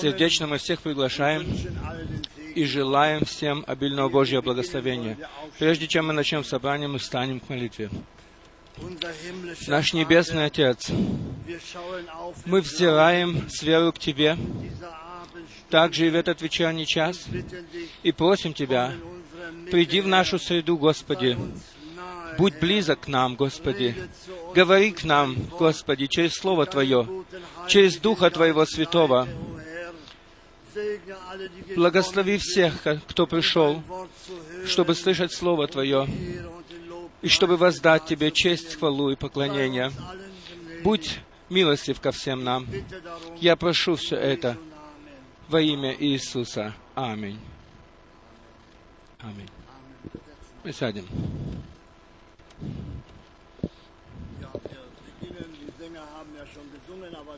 Сердечно мы всех приглашаем и желаем всем обильного Божьего благословения. Прежде чем мы начнем собрание, мы встанем к молитве. Наш Небесный Отец, мы взираем с верой к Тебе, также и в этот вечерний час, и просим Тебя, приди в нашу среду, Господи, будь близок к нам, Господи, говори к нам, Господи, через Слово Твое, через Духа Твоего Святого. Благослови всех, кто пришел, чтобы слышать Слово Твое, и чтобы воздать Тебе честь, хвалу и поклонение. Будь милостив ко всем нам. Я прошу все это во имя Иисуса. Аминь. Аминь. Мы сядем.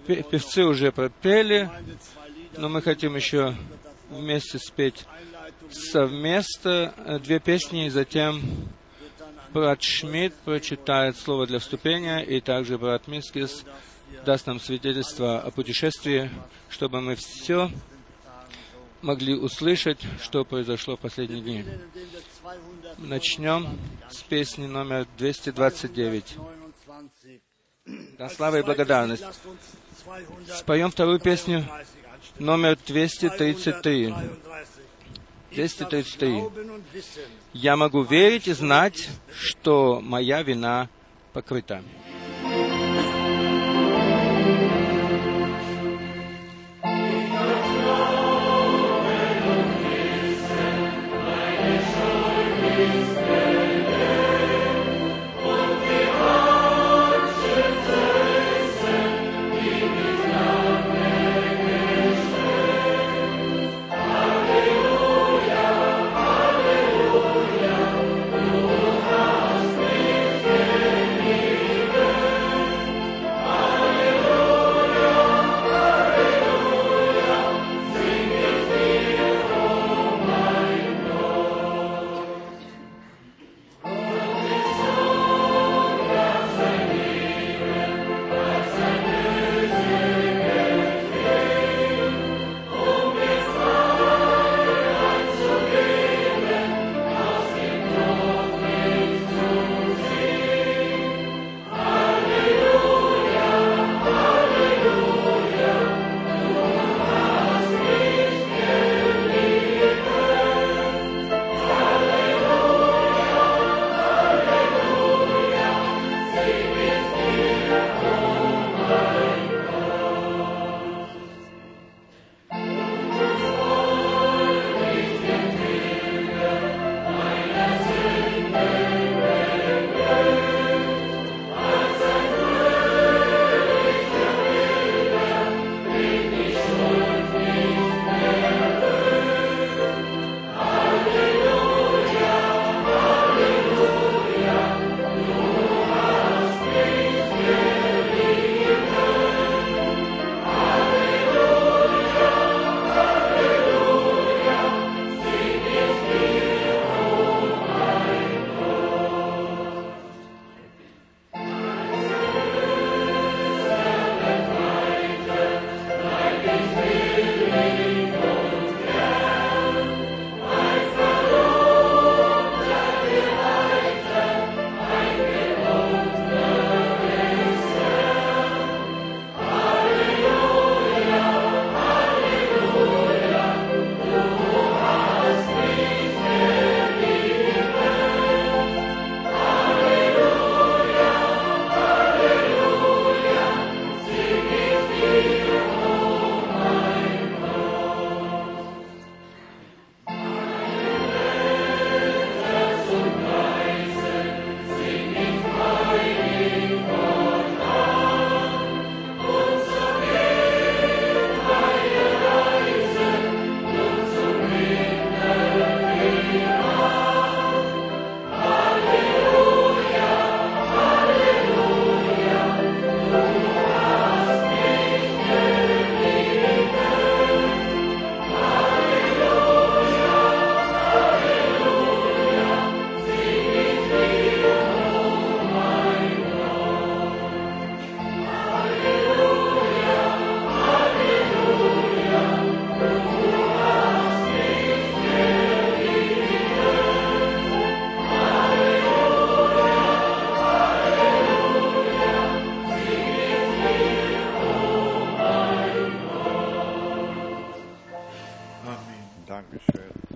Певцы уже пропели, но мы хотим еще вместе спеть совместно две песни, и затем брат Шмидт прочитает слово для вступления, и также брат Мискис даст нам свидетельство о путешествии, чтобы мы все могли услышать, что произошло в последние дни. Начнем с песни номер 229. Да, слава и благодарность. Споем вторую песню номер 233. 233. «Я могу верить и знать, что моя вина покрыта».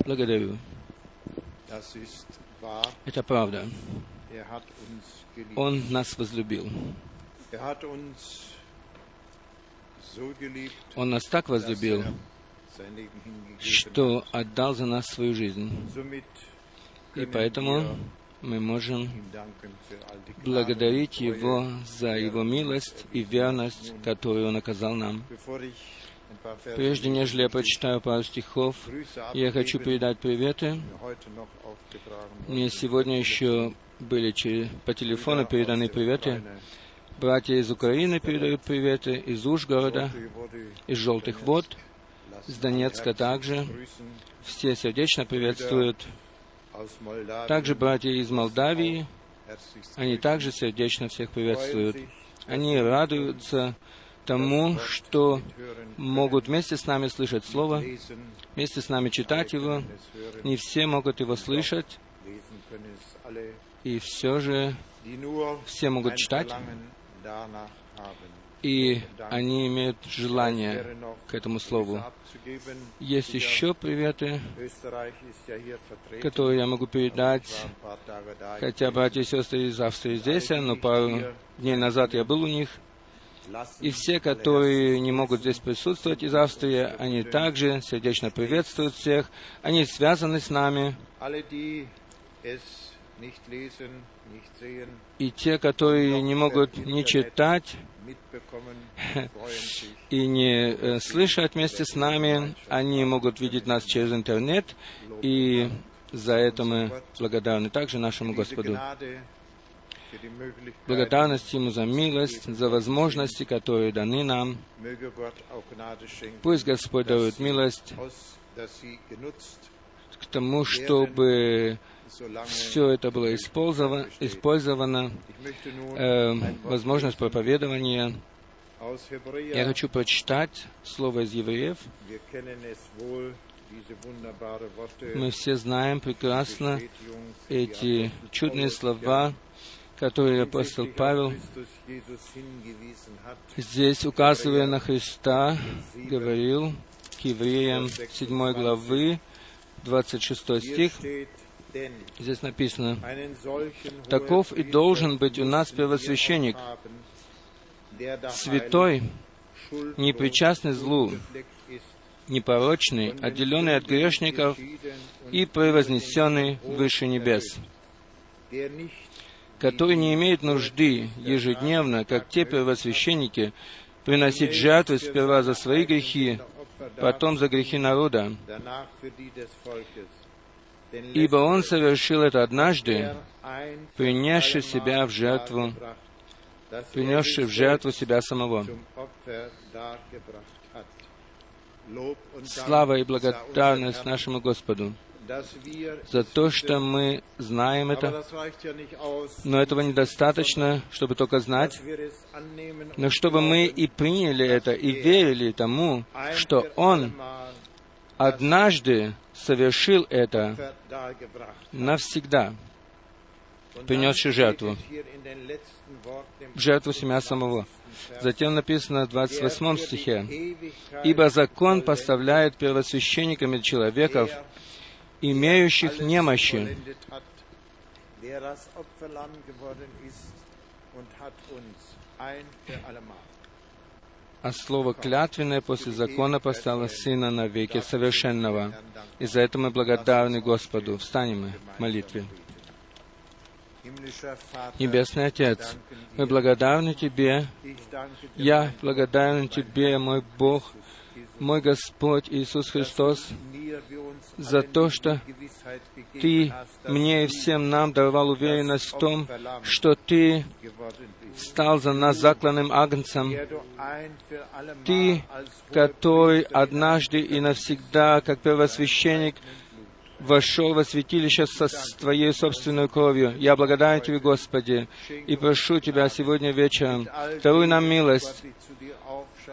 Благодарю. Это правда. Er. Он нас возлюбил. Er Он нас так возлюбил, er что отдал за нас свою жизнь. И поэтому мы можем благодарить. Его за Его милость и верность, которую Он оказал нам. Прежде нежели я прочитаю пару стихов, я хочу передать приветы. Мне сегодня еще были по телефону переданы приветы. Братья из Украины передают приветы, из Ужгорода, из Желтых вод, из Донецка также. Все сердечно приветствуют. Также братья из Молдавии, они также сердечно всех приветствуют. Они радуются тому, что могут вместе с нами слышать Слово, вместе с нами читать его. Не все могут его слышать, и все же все могут читать, и они имеют желание к этому Слову. Есть еще приветы, которые я могу передать, хотя братья и сестры из Австрии здесь, но пару дней назад я был у них, и все, которые не могут здесь присутствовать из Австрии, они также сердечно приветствуют всех, они связаны с нами, и те, которые не могут ни читать, и не э, слышать вместе с нами, они могут видеть нас через интернет, и за это мы благодарны также нашему Господу. Благодарность Ему за милость, за возможности, которые даны нам. Пусть Господь дарует милость к тому, чтобы все это было использовано, использовано э, возможность проповедования. Я хочу прочитать слово из Евреев. Мы все знаем прекрасно эти чудные слова, которые апостол Павел здесь, указывая на Христа, говорил к евреям 7 главы, 26 Hier стих. Здесь написано, Таков и должен быть у нас первосвященник, святой, schuldlos, непричастный злу, непорочный, отделенный от грешников и превознесенный выше небес, который не имеет нужды ежедневно, как те первосвященники, приносить жертвы сперва за свои грехи, потом за грехи народа, ибо Он совершил это однажды, принесший себя в жертву, принесший в жертву себя самого. Слава и благодарность нашему Господу за то, что мы знаем это, но этого недостаточно, чтобы только знать, но чтобы мы и приняли это, и верили тому, что Он однажды совершил это навсегда, принесший жертву, жертву себя самого. 28. Vers, Затем написано в der 28 für die стихе, «Ибо закон поставляет первосвященниками человеков, имеющих немощи, а слово клятвенное после закона поставило Сына на веки совершенного». И за это мы благодарны Господу. Встанем мы в молитве. Небесный Отец, мы благодарны Тебе, я благодарен Тебе, мой Бог, мой Господь Иисус Христос, за то, что Ты мне и всем нам даровал уверенность в том, что Ты стал за нас закланным агнцем, Ты, который однажды и навсегда, как первосвященник, вошел во святилище со Твоей собственной кровью. Я благодарен Тебе, Господи, и прошу Тебя сегодня вечером, даруй нам милость,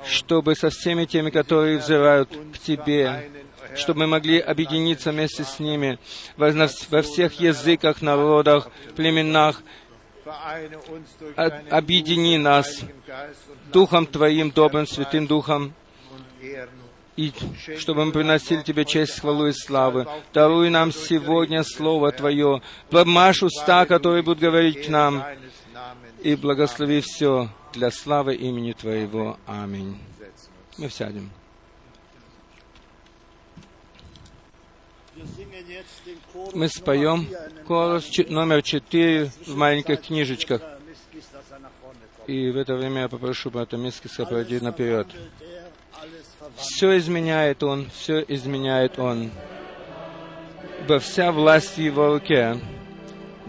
чтобы со всеми теми, которые взирают к Тебе, чтобы мы могли объединиться вместе с ними во, всех языках, народах, племенах. Объедини нас Духом Твоим, добрым Святым Духом, и чтобы мы приносили Тебе честь, хвалу и славы. Даруй нам сегодня Слово Твое, промажь уста, которые будут говорить к нам, и благослови все для славы имени Твоего. Аминь. Мы сядем. Мы споем колос номер четыре в маленьких книжечках. И в это время я попрошу брата Мискиса пройти наперед. Все изменяет Он, все изменяет Он. Во вся власть Его руке.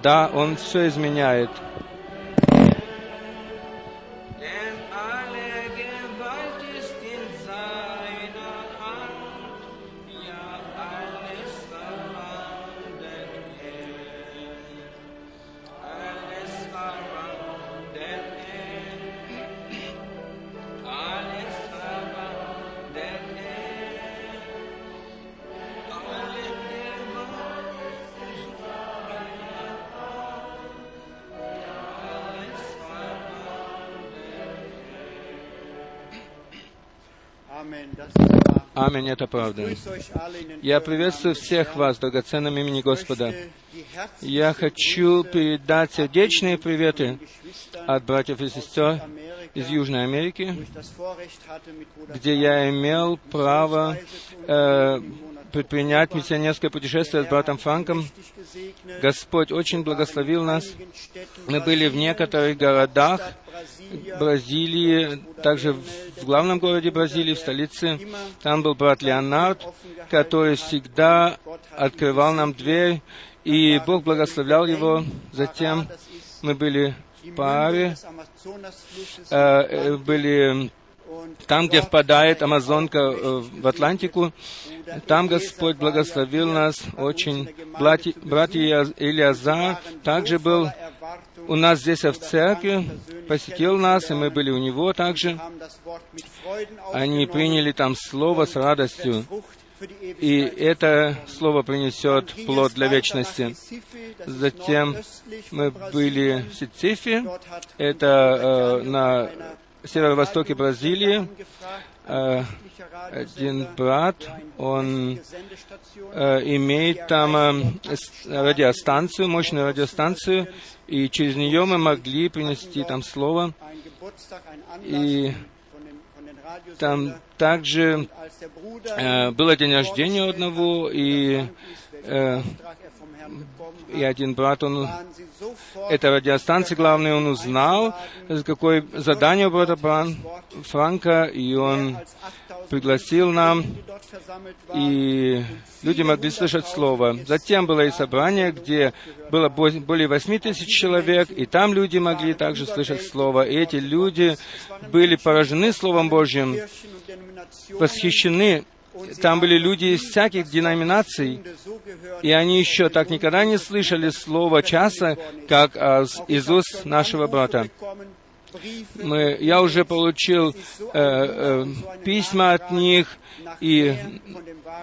Да, Он все изменяет. Аминь, это правда. Я приветствую всех вас, драгоценным имени Господа. Я хочу передать сердечные приветы от братьев и сестер из Южной Америки, где я имел право э, предпринять миссионерское путешествие с братом Франком. Господь очень благословил нас. Мы были в некоторых городах Бразилии, также в главном городе Бразилии, в столице. Там был брат Леонард, который всегда открывал нам дверь, и Бог благословлял его. Затем мы были в паре, э, э, были там, где впадает Амазонка э, в Атлантику, там Господь благословил нас очень. Братья Илиазар также был у нас здесь в церкви, посетил нас, и мы были у него также. Они приняли там слово с радостью, и это слово принесет плод для вечности. Затем мы были в Сицифе, это э, на северо-востоке Бразилии. Э, один брат, он э, имеет там э, радиостанцию, мощную радиостанцию, и через нее мы могли принести там слово. И там также э, было день рождения одного, и, э, и один брат, он, это радиостанция главная, он узнал, какое задание у брата Франка, и он пригласил нам, и люди могли слышать Слово. Затем было и собрание, где было более восьми тысяч человек, и там люди могли также слышать Слово. И эти люди были поражены Словом Божьим, восхищены. Там были люди из всяких деноминаций, и они еще так никогда не слышали слова часа, как из уст нашего брата мы, я уже получил э, э, письма от них, и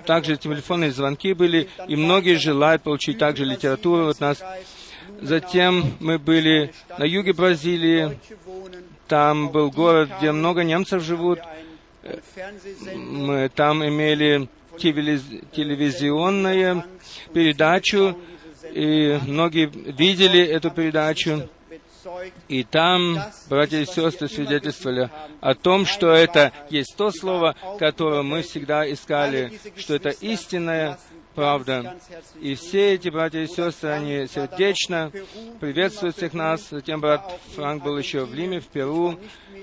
также телефонные звонки были, и многие желают получить также литературу от нас. Затем мы были на юге Бразилии, там был город, где много немцев живут. Мы там имели телевизионную передачу, и многие видели эту передачу. И там братья и сестры свидетельствовали о том, что это есть то слово, которое мы всегда искали, что это истинная правда. И все эти братья и сестры, они сердечно приветствуют всех нас. Затем брат Франк был еще в Лиме, в Перу,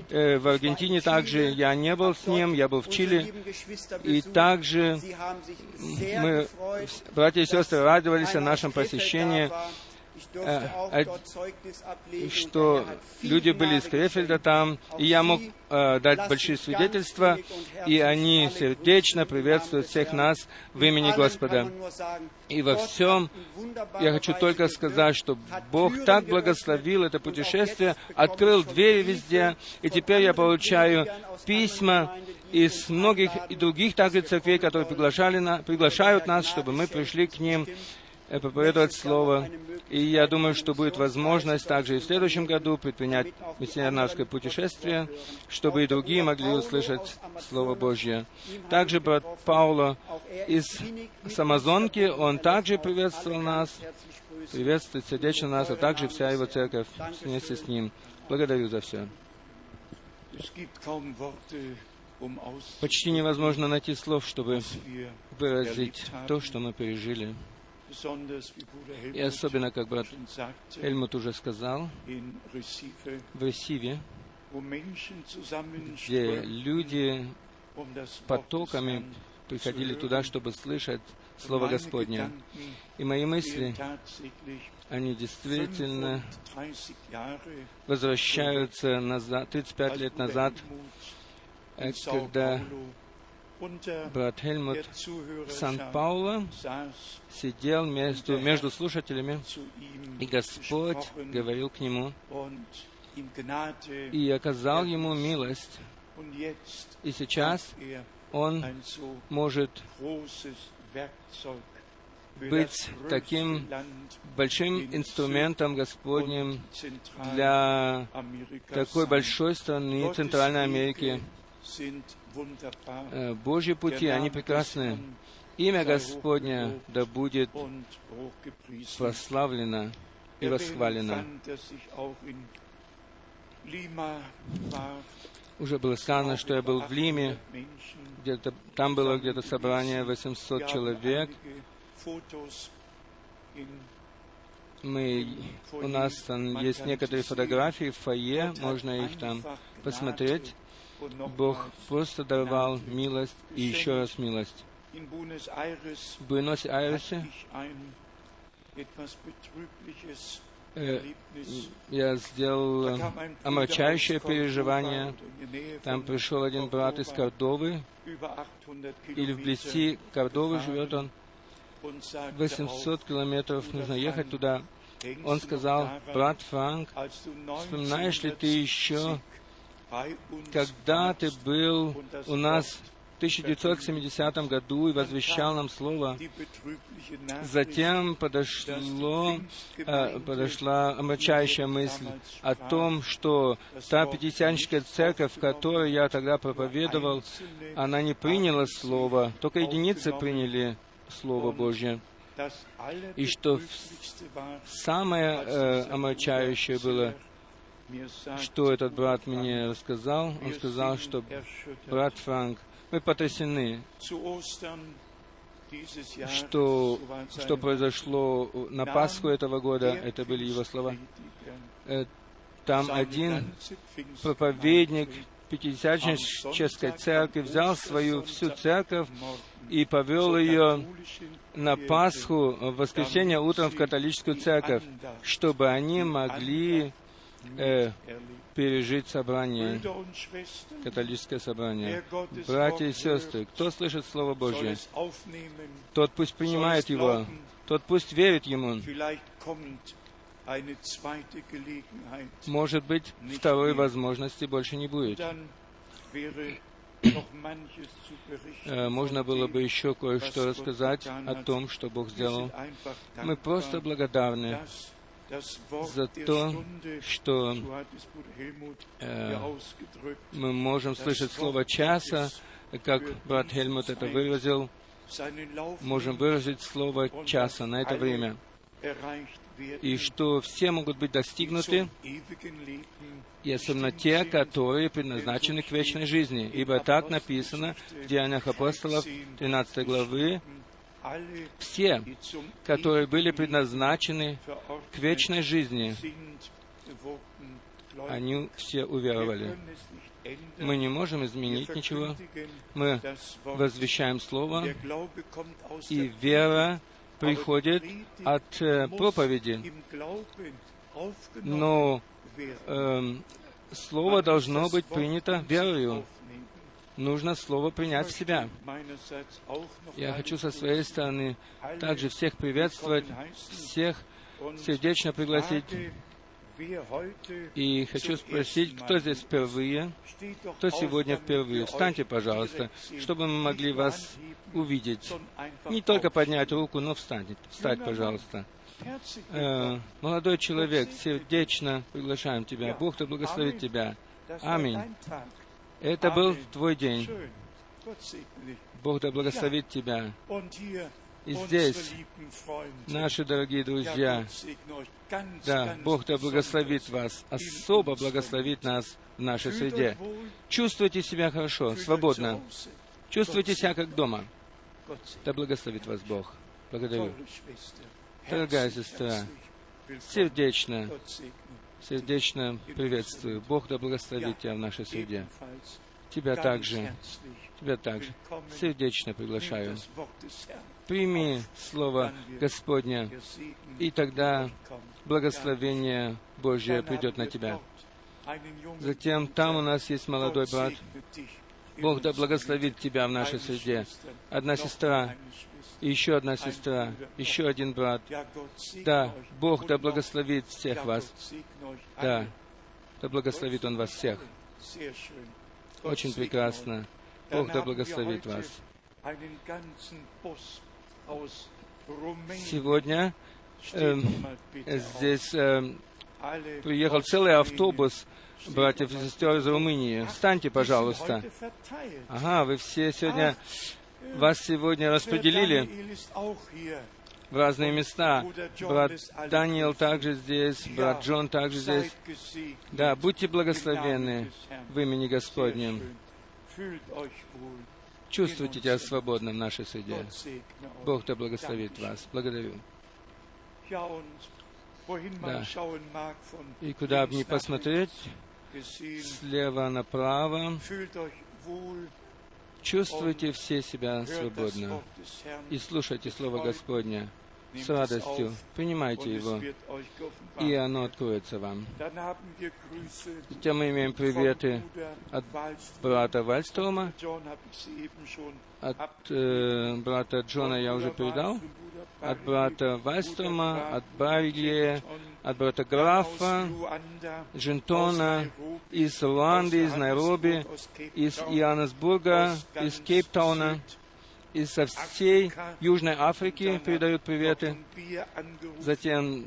э, в Аргентине также. Я не был с ним, я был в Чили. И также мы, братья и сестры, радовались о нашем посещении что люди были из Крефельда там, и я мог э, дать большие свидетельства, и они сердечно приветствуют всех нас в имени Господа. И во всем я хочу только сказать, что Бог так благословил это путешествие, открыл двери везде, и теперь я получаю письма из многих и других также церквей, которые приглашали на, приглашают нас, чтобы мы пришли к ним проповедовать Слово. И я думаю, что будет возможность также и в следующем году предпринять миссионерское путешествие, чтобы и другие могли услышать Слово Божье. Также брат Пауло из Самозонки, он также приветствовал нас, приветствует сердечно нас, а также вся его церковь вместе с ним. Благодарю за все. Почти невозможно найти слов, чтобы выразить то, что мы пережили. И особенно, как брат Эльмут уже сказал, в Ресиве, где люди потоками приходили туда, чтобы слышать Слово Господне. И мои мысли, они действительно возвращаются назад, 35 лет назад, э, когда брат Хельмут Сан-Пауло сидел между, между слушателями, и Господь говорил к нему и оказал ему милость. И сейчас он может быть таким большим инструментом Господним для такой большой страны Центральной Америки. Э, Божьи пути, они прекрасны. Имя Господня да будет прославлено и восхвалено. Уже было сказано, что я был в Лиме, где-то там было где-то собрание 800 человек. Мы, у нас там есть некоторые фотографии в фойе, можно их там посмотреть. Бог просто давал милость и еще раз милость. В Буэнос-Айресе э, я сделал омрачающее переживание. Там пришел один брат из Кордовы, или вблизи Кордовы живет он. 800 километров нужно ехать туда. Он сказал, брат Франк, вспоминаешь ли ты еще, когда ты был у нас 1970 году и возвещал нам Слово. Затем подошло, э, подошла омрачающая мысль о том, что та пятидесятническая церковь, в которой я тогда проповедовал, она не приняла Слово, только единицы приняли Слово Божье. И что самое э, омрачающее было, что этот брат мне рассказал, он сказал, что брат Франк, мы потрясены, что, что произошло на Пасху этого года, это были его слова. Э, там один проповедник Пятидесятнической церкви взял свою всю церковь и повел ее на Пасху в воскресенье утром в католическую церковь, чтобы они могли э, пережить собрание, католическое собрание. Братья и сестры, кто слышит Слово Божье, тот пусть принимает его, тот пусть верит ему. Может быть, второй возможности больше не будет. Э, можно было бы еще кое-что рассказать о том, что Бог сделал. Мы просто благодарны за то, что э, мы можем слышать слово часа, как брат Хельмут это выразил, можем выразить слово часа на это время, и что все могут быть достигнуты, и особенно те, которые предназначены к вечной жизни. Ибо так написано в Деяниях апостолов 13 главы, все, которые были предназначены к вечной жизни, они все уверовали. Мы не можем изменить ничего. Мы возвещаем Слово, и вера приходит от э, проповеди. Но э, Слово должно быть принято верою нужно Слово принять в себя. Я хочу со своей стороны также всех приветствовать, всех сердечно пригласить. И хочу спросить, кто здесь впервые, кто сегодня впервые. Встаньте, пожалуйста, чтобы мы могли вас увидеть. Не только поднять руку, но встать, встать, пожалуйста. Э, молодой человек, сердечно приглашаем тебя. Бог да благословит тебя. Аминь. Это был твой день. Бог да благословит тебя. И здесь наши дорогие друзья. Да, Бог да благословит вас, особо благословит нас в нашей среде. Чувствуйте себя хорошо, свободно. Чувствуйте себя как дома. Да благословит вас Бог. Благодарю. Дорогая сестра. Сердечно, сердечно приветствую. Бог да благословит тебя в нашей среде. Тебя также, тебя также сердечно приглашаю. Прими Слово Господня, и тогда благословение Божье придет на тебя. Затем там у нас есть молодой брат. Бог да благословит тебя в нашей среде. Одна сестра, и еще одна сестра, еще один брат. Да. Бог да благословит всех вас. Да, да благословит Он вас всех. Очень прекрасно. Бог да благословит вас. Сегодня эм, auf. здесь эм, Alle приехал целый автобус братьев и сестер из Румынии. Встаньте, пожалуйста. Ага, вы все сегодня, вас сегодня распределили в разные места. Брат Даниил также здесь, брат Джон также здесь. Да, будьте благословенны в имени Господнем. Чувствуйте себя свободно в нашей среде. Бог да благословит вас. Благодарю. Да. И куда бы ни посмотреть, слева направо, чувствуйте все себя свободно. И слушайте Слово Господня nehmt с радостью. Принимайте его, и оно откроется вам. Затем мы имеем приветы от брата Вальстрома, от э, брата Джона я уже передал, от брата Вальстрома, от Барилия, от брата Графа, Жентона, из Руанды, из Найроби, из Иоаннесбурга, из Кейптауна, из со всей Южной Африки передают приветы. Затем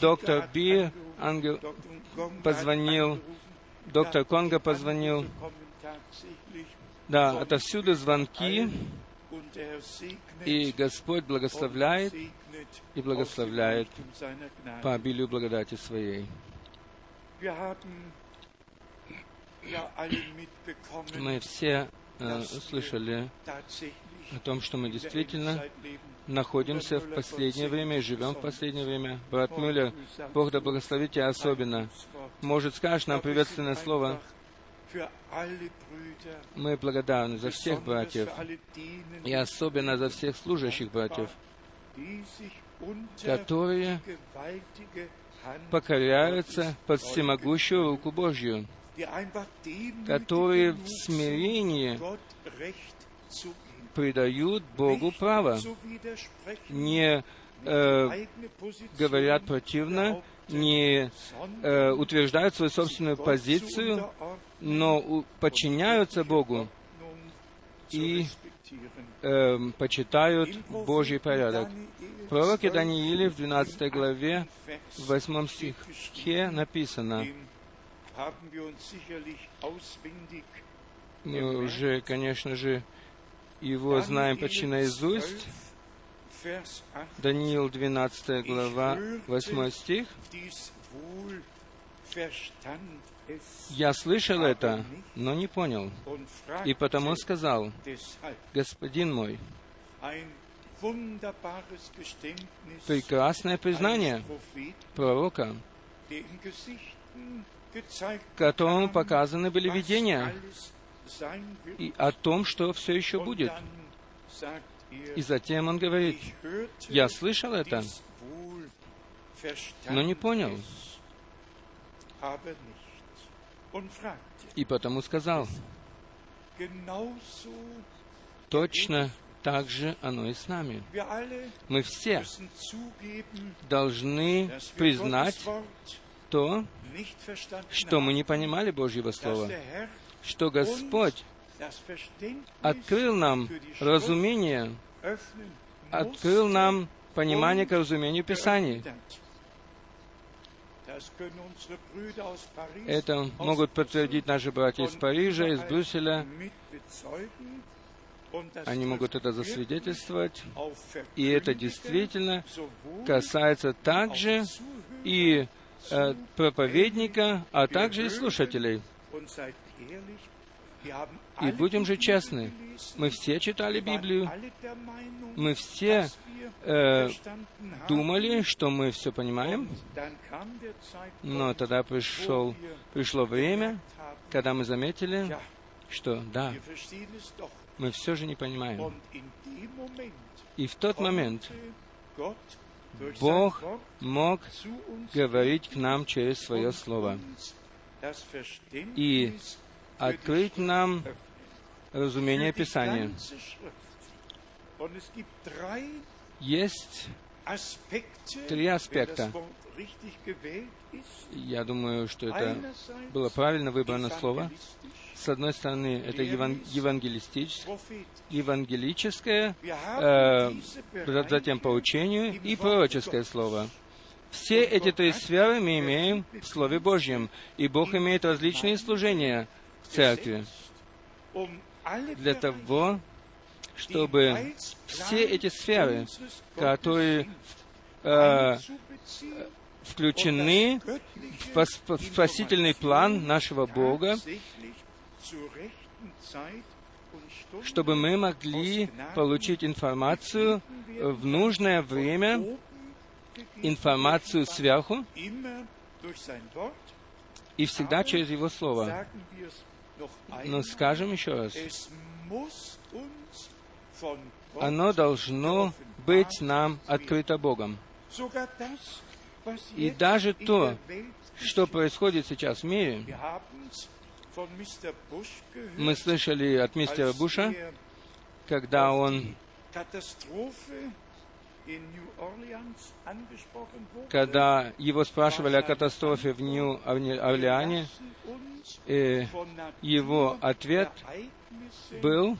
доктор Би ангел, позвонил, доктор Конго позвонил. Да, отовсюду звонки, и Господь благословляет и благословляет по обилию благодати Своей. Мы все э, слышали о том, что мы действительно находимся в последнее время и живем в последнее время. Брат Мюллер, Бог да благословит тебя особенно. Может, скажешь нам приветственное слово? Мы благодарны за всех братьев, и особенно за всех служащих братьев, которые покоряются под всемогущую руку Божью, которые в смирении придают Богу право, не э, говорят противно, не э, утверждают свою собственную позицию, но подчиняются Богу и э, почитают Божий порядок. В пророке Данииле в 12 главе, в 8 стихе написано, мы уже, конечно же, его знаем почти наизусть, Даниил 12 глава, 8 стих. Я слышал это, но не понял. И потому сказал, Господин мой, прекрасное признание пророка, которому показаны были видения и о том, что все еще будет. И затем он говорит, я слышал это, но не понял. И потому сказал, точно так же оно и с нами. Мы все должны признать, то, что мы не понимали Божьего Слова, что Господь открыл нам разумение, открыл нам понимание к und разумению Писаний. Это могут подтвердить наши братья из Парижа, из Брюсселя. Они могут это засвидетельствовать. И это действительно касается также и э, проповедника, а также и слушателей. И будем же честны. Мы все читали Библию, мы все э, думали, что мы все понимаем, но тогда пришел, пришло время, когда мы заметили, что да, мы все же не понимаем. И в тот момент Бог мог говорить к нам через Свое Слово, И открыть нам. Разумение Писания. Есть, Три аспекта. я думаю, что это было правильно выбрано слово. С одной стороны, это еван- евангелистич- prophetisch. евангелическое, э, затем по Bereiche учению im и пророческое слово. Все эти три сферы мы имеем в Слове Божьем, и Бог имеет различные служения в церкви um для того, чтобы все эти сферы, которые э, включены в спасительный план нашего Бога, чтобы мы могли получить информацию в нужное время, информацию сверху, и всегда через Его Слово. Но скажем еще раз, оно должно быть нам открыто Богом. И даже то, что происходит сейчас в мире, мы слышали от мистера Буша, когда он, когда его спрашивали о катастрофе в Нью-Орлеане, э, его ответ был,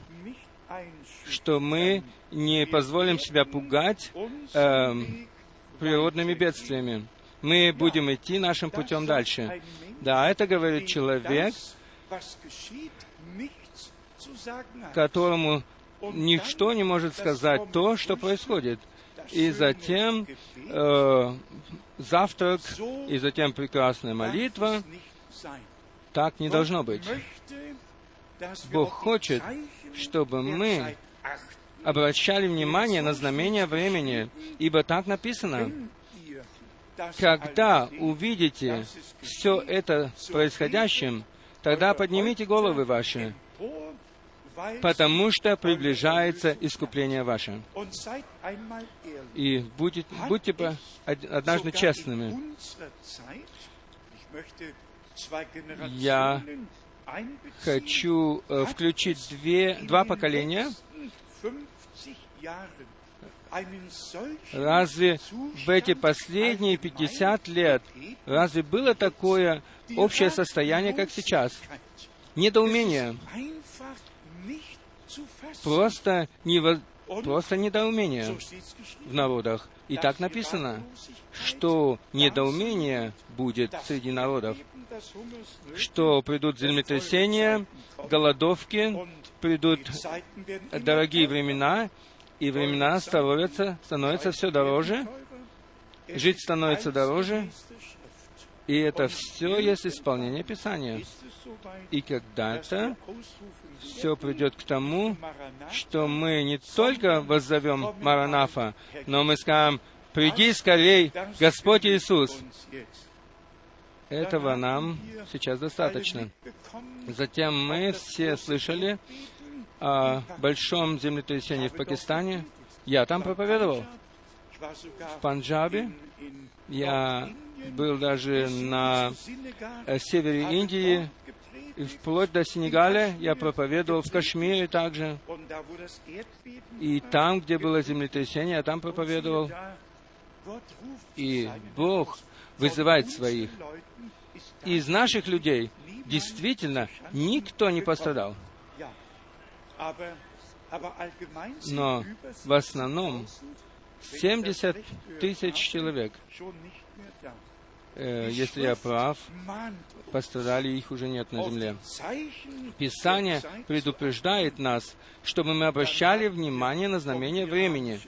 что мы не позволим себя пугать Weg природными бедствиями. Мы будем идти нашим путем дальше. Да, это говорит человек, которому ничто не может сказать то, что происходит. И затем э, завтрак, и затем прекрасная молитва. Так не должно быть. Бог хочет, чтобы мы. Обращали внимание на знамения времени, ибо так написано. Когда увидите все это происходящим, тогда поднимите головы ваши, потому что приближается искупление ваше. И будет, будьте однажды честными. Я Хочу э, включить две, два поколения. letzten 50 Jahren einen solchen Разве в эти последние 50 лет, разве было такое общее состояние, как сейчас? Недоумение. Просто, нево- просто недоумение в народах. И так написано, что недоумение будет среди народов, что придут землетрясения, голодовки, придут дорогие времена, и времена становятся, становятся все дороже, жить становится дороже, и это все есть исполнение Писания. И когда-то все придет к тому, что мы не только воззовем Маранафа, но мы скажем, приди скорей, Господь Иисус. Этого нам сейчас достаточно. Затем мы все слышали о большом землетрясении в Пакистане. Я там проповедовал. В Панджабе я был даже на севере Индии, и вплоть до Сенегаля. Я проповедовал в Кашмире также. И там, где было землетрясение, я там проповедовал. И Бог вызывает своих. Из наших людей действительно никто не пострадал. Но в основном 70 тысяч человек, э, если я прав, пострадали, их уже нет на земле. Писание предупреждает нас, чтобы мы обращали внимание на знамение времени.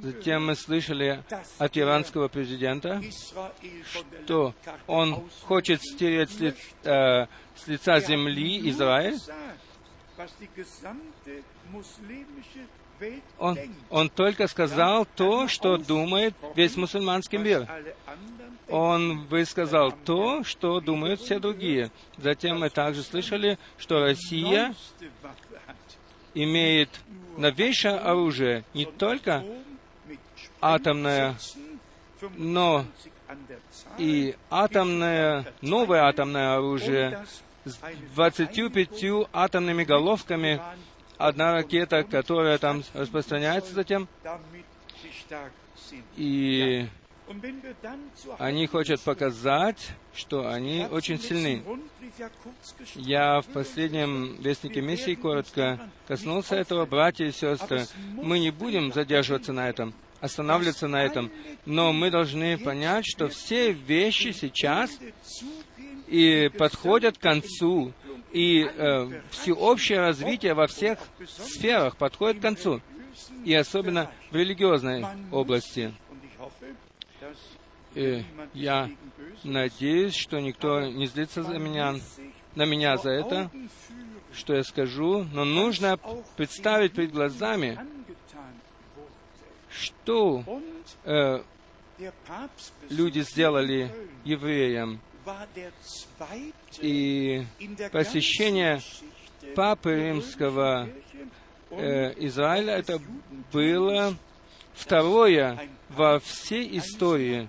Затем мы слышали от иранского президента, что он хочет стереть с, ли, э, с лица земли Израиль. Он, он только сказал то, что думает весь мусульманский мир. Он высказал то, что думают все другие. Затем мы также слышали, что Россия имеет новейшее оружие, не только атомное, но и атомное, новое атомное оружие с 25 атомными головками, одна ракета, которая там распространяется затем, и они хотят показать, что они очень сильны. Я в последнем Вестнике Миссии коротко коснулся этого, братья и сестры. Мы не будем задерживаться на этом, останавливаться на этом, но мы должны понять, что все вещи сейчас и подходят к концу, и э, всеобщее развитие во всех сферах подходит к концу, и особенно в религиозной области. И я надеюсь, что никто не злится за меня, на меня за это, что я скажу, но нужно представить перед глазами, что э, люди сделали евреям. И посещение Папы Римского э, Израиля. это было второе во всей истории.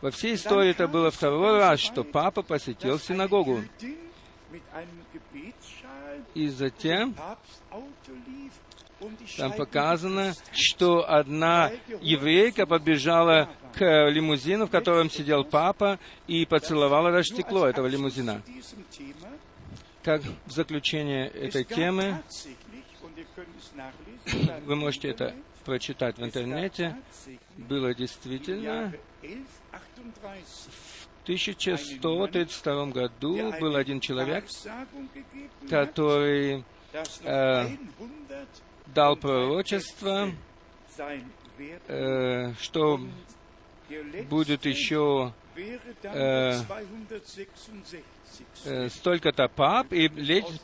во всей истории это было второй раз, что папа посетил синагогу. И затем там показано, что одна еврейка побежала к лимузину, в котором сидел папа, и поцеловала даже стекло этого лимузина. Как в заключение этой темы, вы можете это прочитать в интернете, было действительно в 1132 году был один человек, который э, дал пророчество, э, что будет еще э, э, столько-то пап, и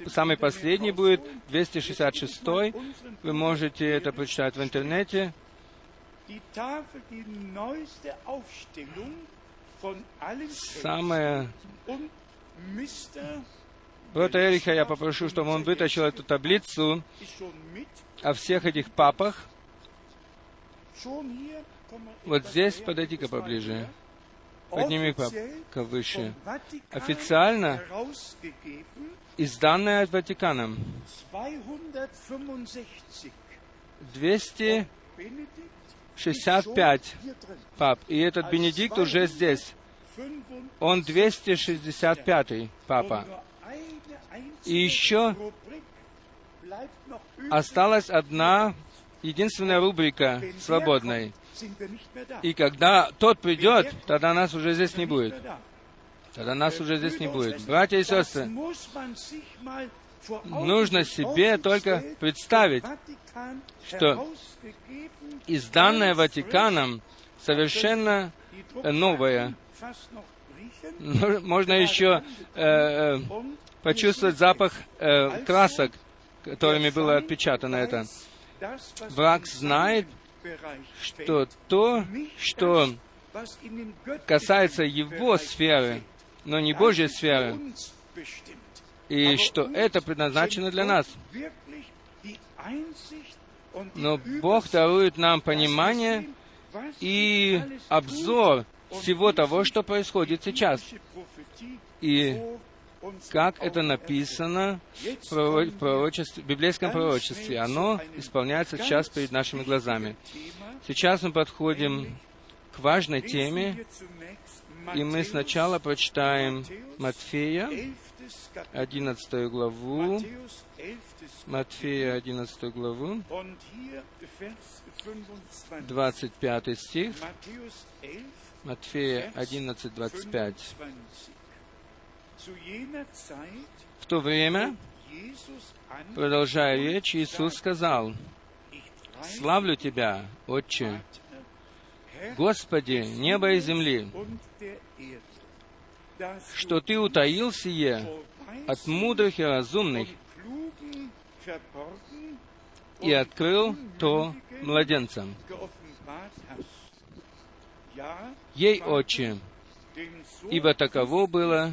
самый последний будет 266. Вы можете это прочитать в интернете. Самое... Брата Эриха я попрошу, чтобы он вытащил эту таблицу о всех этих папах. Вот здесь подойди-ка поближе. Подними-ка выше. Официально изданное от Ватикана. 200 65 пап. И этот Бенедикт уже здесь. Он 265 папа. И еще осталась одна единственная рубрика свободной. И когда тот придет, тогда нас уже здесь не будет. Тогда нас уже здесь не будет. Братья и сестры, нужно себе только представить, что изданное Ватиканом совершенно новое. Можно еще э, э, почувствовать запах э, красок, которыми было отпечатано это. Враг знает, что то, что касается его сферы, но не Божьей сферы, и что это предназначено для нас. Но Бог дарует нам понимание и обзор всего того, что происходит сейчас. И как это написано в пророч- пророчестве- в библейском пророчестве. Оно исполняется сейчас перед нашими глазами. Сейчас мы подходим к важной теме, и мы сначала прочитаем Матфея, 11 главу, Матфея, 11 главу, 25 стих, Матфея 11, 25. В то время, продолжая речь, Иисус сказал, «Славлю Тебя, Отче, Господи, неба и земли, что Ты утаил сие от мудрых и разумных и открыл то младенцам. Ей, Отче, ибо таково было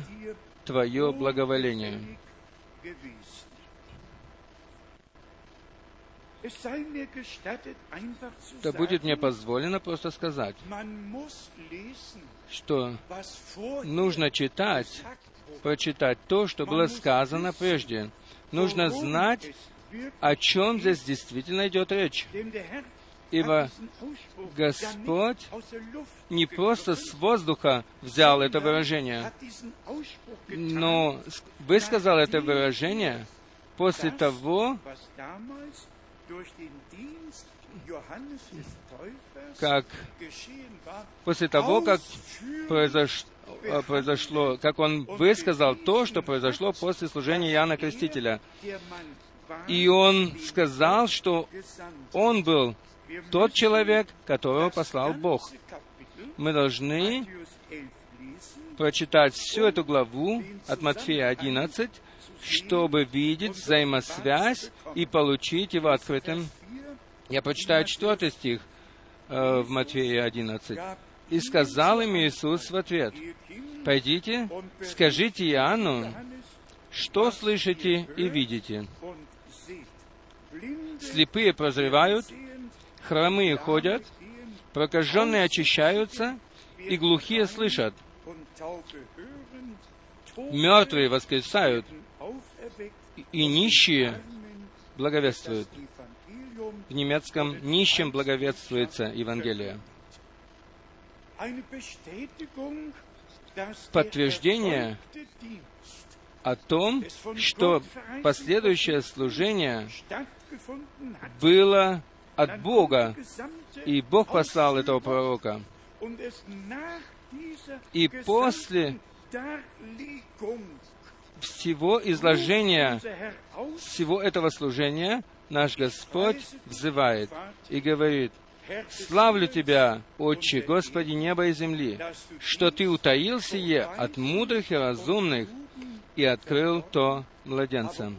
Твое благоволение. Да будет мне позволено просто сказать, что нужно читать, прочитать то, что было сказано прежде. Нужно знать, о чем здесь действительно идет речь. Ибо Господь не просто с воздуха взял это выражение, но высказал это выражение после того, как после того, как произош, э, произошло, как он высказал то, что произошло после служения Иоанна Крестителя. И он сказал, что он был тот человек, которого послал Бог. Мы должны прочитать всю эту главу от Матфея 11, чтобы видеть взаимосвязь и получить его открытым. Я прочитаю четвертый стих э, в Матфея 11. «И сказал им Иисус в ответ, «Пойдите, скажите Иоанну, что слышите и видите. Слепые прозревают, хромые ходят, прокаженные очищаются, и глухие слышат. Мертвые воскресают, и нищие благовествуют. В немецком «нищим благовествуется Евангелие». Подтверждение о том, что последующее служение было от Бога, и Бог послал этого пророка. И после всего изложения, всего этого служения, наш Господь взывает и говорит, «Славлю Тебя, Отче, Господи неба и земли, что Ты утаил сие от мудрых и разумных и открыл то младенцам».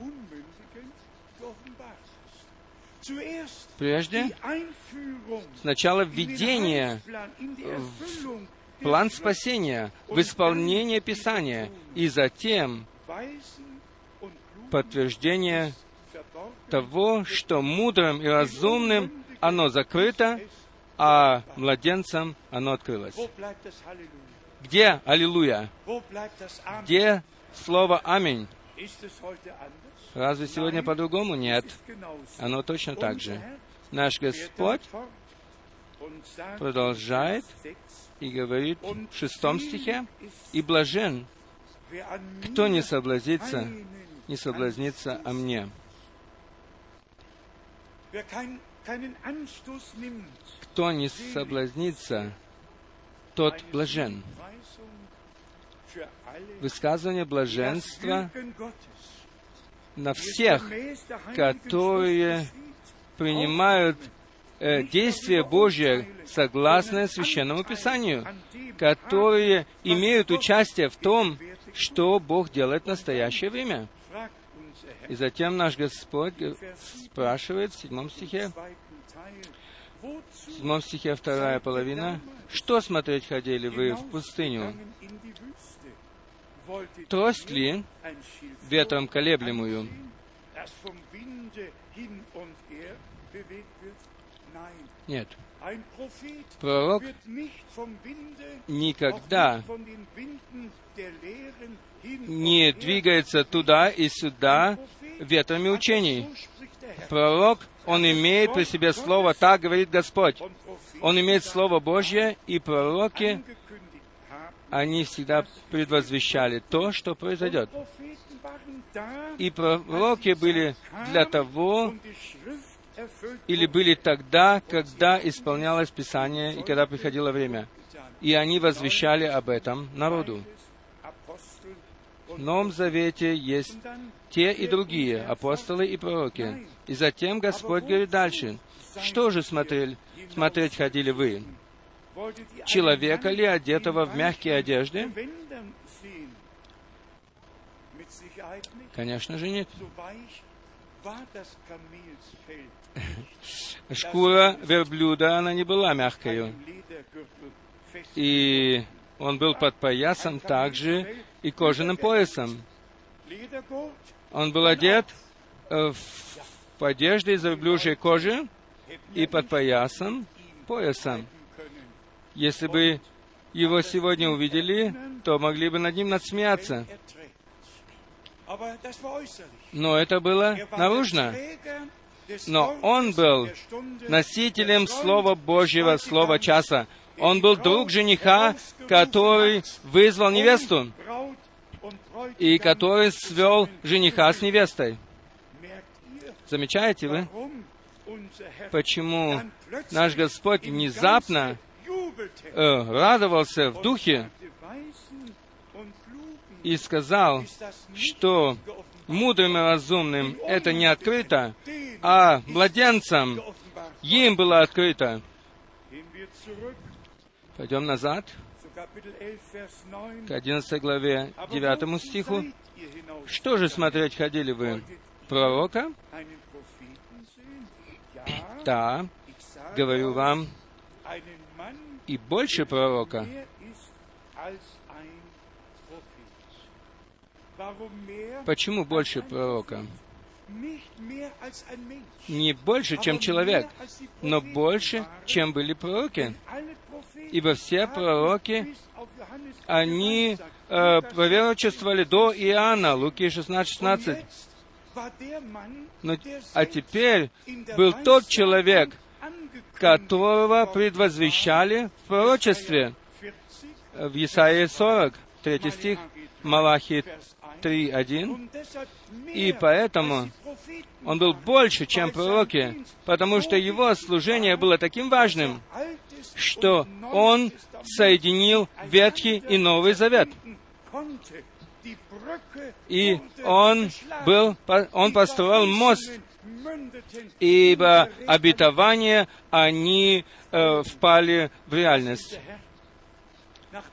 Прежде, сначала введение в план спасения, в исполнение Писания, и затем подтверждение того, что мудрым и разумным оно закрыто, а младенцам оно открылось. Где Аллилуйя? Где слово Аминь? Разве сегодня по-другому? Нет. Оно точно так же. Наш Господь продолжает и говорит в шестом стихе, «И блажен, кто не соблазнится, не соблазнится о мне». Кто не соблазнится, тот блажен. Высказывание блаженства на всех, которые принимают э, действия Божье согласно Священному Писанию, которые имеют участие в том, что Бог делает в настоящее время. И затем наш Господь спрашивает в седьмом стихе, в седьмом стихе вторая половина, «Что смотреть ходили вы в пустыню? Трость ли ветром колеблемую?» Нет. Пророк никогда не двигается туда и сюда ветрами учений. Пророк, он имеет при себе слово, так говорит Господь. Он имеет Слово Божье, и пророки. Они всегда предвозвещали то, что произойдет. И пророки были для того, или были тогда, когда исполнялось Писание и когда приходило время. И они возвещали об этом народу. В Новом Завете есть те и другие, апостолы и пророки. И затем Господь говорит дальше, что же смотрели, смотреть ходили вы? Человека ли, одетого в мягкие одежды? Конечно же нет. Шкура верблюда, она не была мягкой. И он был под поясом также и кожаным поясом. Он был одет э, в одежды из верблюжьей кожи и под поясом поясом. Если бы его сегодня увидели, то могли бы над ним надсмеяться. Но это было наружно. Но он был носителем Слова Божьего, Слова часа. Он был друг жениха, который вызвал невесту и который свел жениха с невестой. Замечаете вы, почему наш Господь внезапно? Э, радовался в духе и сказал, что мудрым и разумным это не открыто, а младенцам им было открыто. Пойдем назад zu Kapitel 11, Vers 9. к 11 главе Aber 9 wozu стиху. Что же смотреть ходили вы? Пророка? Да, говорю вам, и больше пророка. Почему больше пророка? Не больше, чем человек, но больше, чем были пророки. Ибо все пророки, Они э, пророчествовали до Иоанна, Луки 16-16. Und jetzt war der Mann, Но, der а теперь был тот человек, которого предвозвещали в пророчестве. war. 40, В Исаии 40, 3 стих, Малахи 3.1. Und deshalb mehr И поэтому Он был больше, чем пророки, потому что его служение было таким важным, что он соединил Ветхий и Новый Завет. И он, был, он построил мост, ибо обетования, они э, впали в реальность.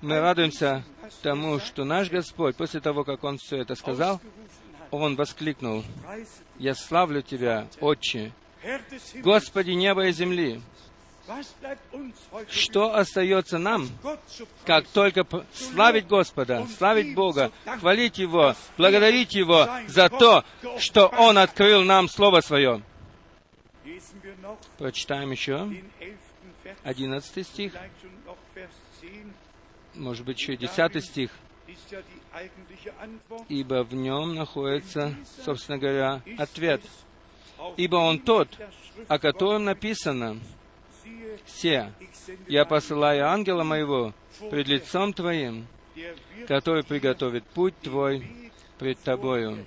Мы радуемся тому, что наш Господь, после того, как Он все это сказал, Он воскликнул, «Я славлю Тебя, Отче, Господи неба и земли». Что остается нам, как только славить Господа, славить Бога, хвалить Его, благодарить Его за то, что Он открыл нам Слово Свое. Прочитаем еще den 11. Vers, 11 стих, vielleicht schon noch Vers 10, может быть, еще 10 стих, ибо в нем находится, собственно говоря, ответ. Ибо Он тот, о котором написано, siehe, «Все, ich sende я посылаю ангела моего пред лицом Твоим, который приготовит путь Твой пред Тобою».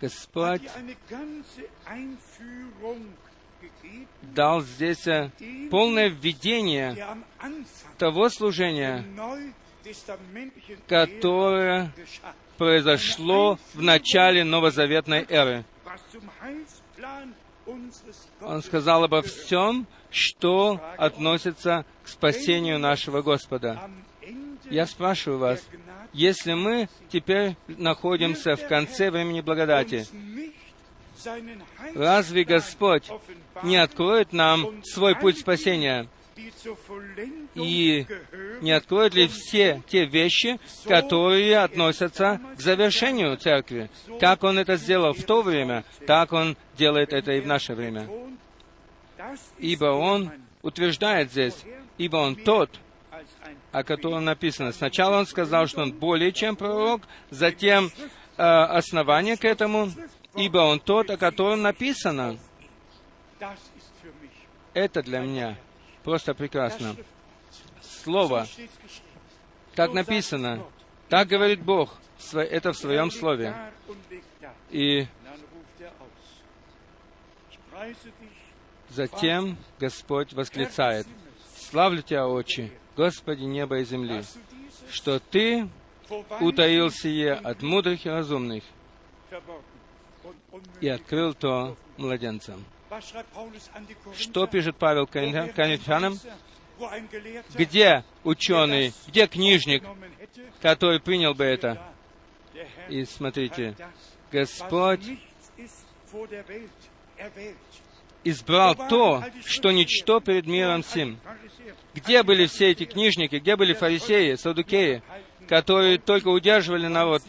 Господь дал здесь э, полное введение того служения, которое произошло в начале новозаветной эры. Он сказал обо всем, что относится к спасению нашего Господа. Я спрашиваю вас, если мы теперь находимся в конце времени благодати, разве Господь не откроет нам свой путь спасения и не откроет ли все те вещи, которые относятся к завершению церкви? Как Он это сделал в то время, так Он делает это и в наше время. ибо Он утверждает здесь, ибо Он тот, о котором написано. Сначала Он сказал, что Он более чем пророк, затем э, основание к этому, ибо Он тот, о котором написано. Это для меня просто прекрасно. Слово, как написано, так говорит Бог, это в Своем Слове. И затем Господь восклицает, «Славлю Тебя, Отче, Господи неба и земли, что Ты утаил сие от мудрых и разумных и открыл то младенцам». Что пишет Павел Коринфянам? Где ученый, где книжник, который принял бы это? И смотрите, Господь избрал то, что ничто перед миром сим. Где были все эти книжники, где были фарисеи, садукеи, которые только удерживали народ,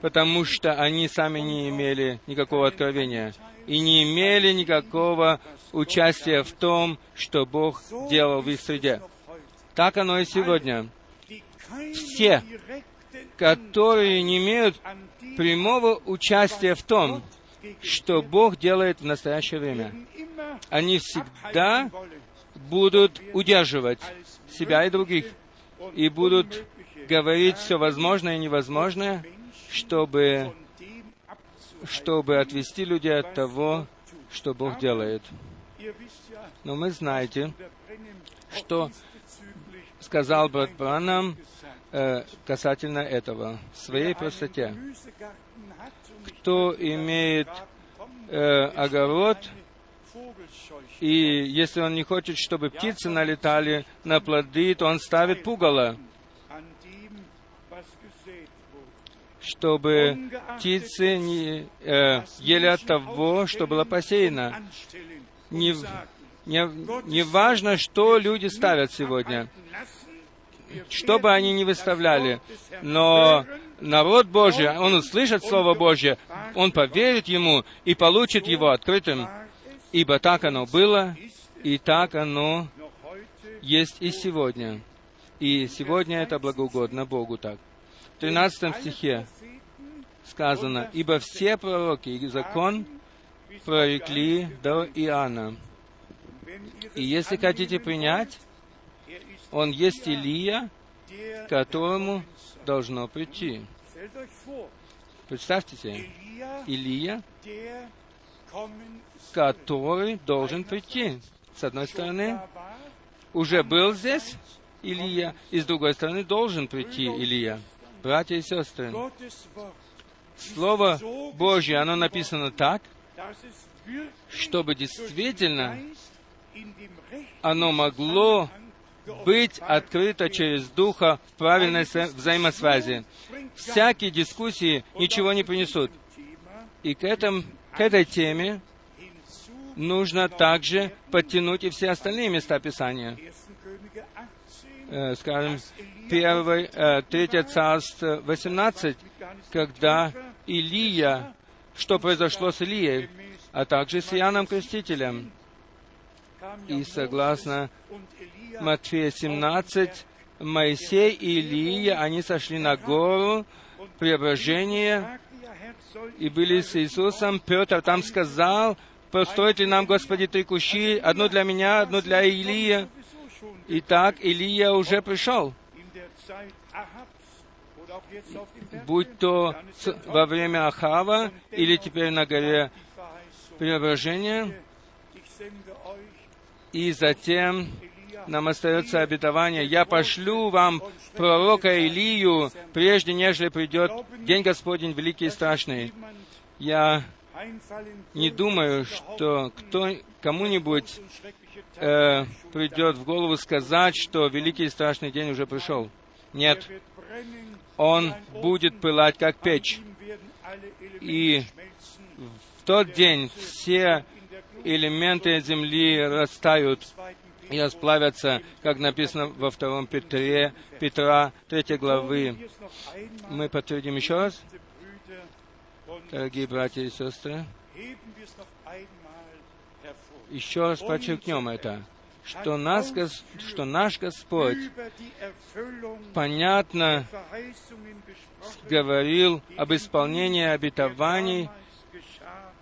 потому что они сами не имели никакого откровения и не имели никакого участия в том, что Бог делал в их среде. Так оно и сегодня. Все, которые не имеют прямого участия в том, что Бог делает в настоящее время. Они всегда будут удерживать себя и других, и будут говорить все возможное и невозможное, чтобы, чтобы отвести людей от того, что Бог делает. Но мы знаете, что сказал брат Бранам э, касательно этого в своей простоте кто имеет э, огород, и если он не хочет, чтобы птицы налетали на плоды, то он ставит пугало, чтобы птицы не э, ели от того, что было посеяно. Не, не, не важно, что люди ставят сегодня, что бы они ни выставляли, но народ Божий, он услышит Слово Божье, он поверит ему и получит его открытым, ибо так оно было, и так оно есть и сегодня. И сегодня это благоугодно Богу так. В 13 стихе сказано, «Ибо все пророки и закон прорекли до Иоанна». И если хотите принять, он есть Илия, которому должно прийти. Представьте себе, Илия, который должен прийти. С одной стороны, уже был здесь Илия, и с другой стороны, должен прийти Илия. Братья и сестры, Слово Божье, оно написано так, чтобы действительно оно могло быть открыто через Духа в правильной взаимосвязи. Всякие дискуссии ничего не принесут. И к, этом, к этой теме нужно также подтянуть и все остальные места Писания. Э, скажем, первое, э, третье царство 18, когда Илия, что произошло с Илией, а также с Иоанном Крестителем. И согласно Матфея 17, Моисей и Илия, они сошли на гору преображения и были с Иисусом. Петр там сказал, постройте нам, Господи, три кущи, одну для меня, одну для Илия. Итак, Илия уже пришел. Будь то во время Ахава или теперь на горе преображения, и затем нам остается обетование, «Я пошлю вам пророка Илию, прежде нежели придет день Господень великий и страшный». Я не думаю, что кто, кому-нибудь э, придет в голову сказать, что великий и страшный день уже пришел. Нет. Он будет пылать, как печь. И в тот день все элементы земли растают и расплавятся, как написано во втором Петре, Петра, 3 главы. Мы подтвердим еще раз, дорогие братья и сестры, еще раз подчеркнем это, что, нас, что наш Господь понятно говорил об исполнении обетований,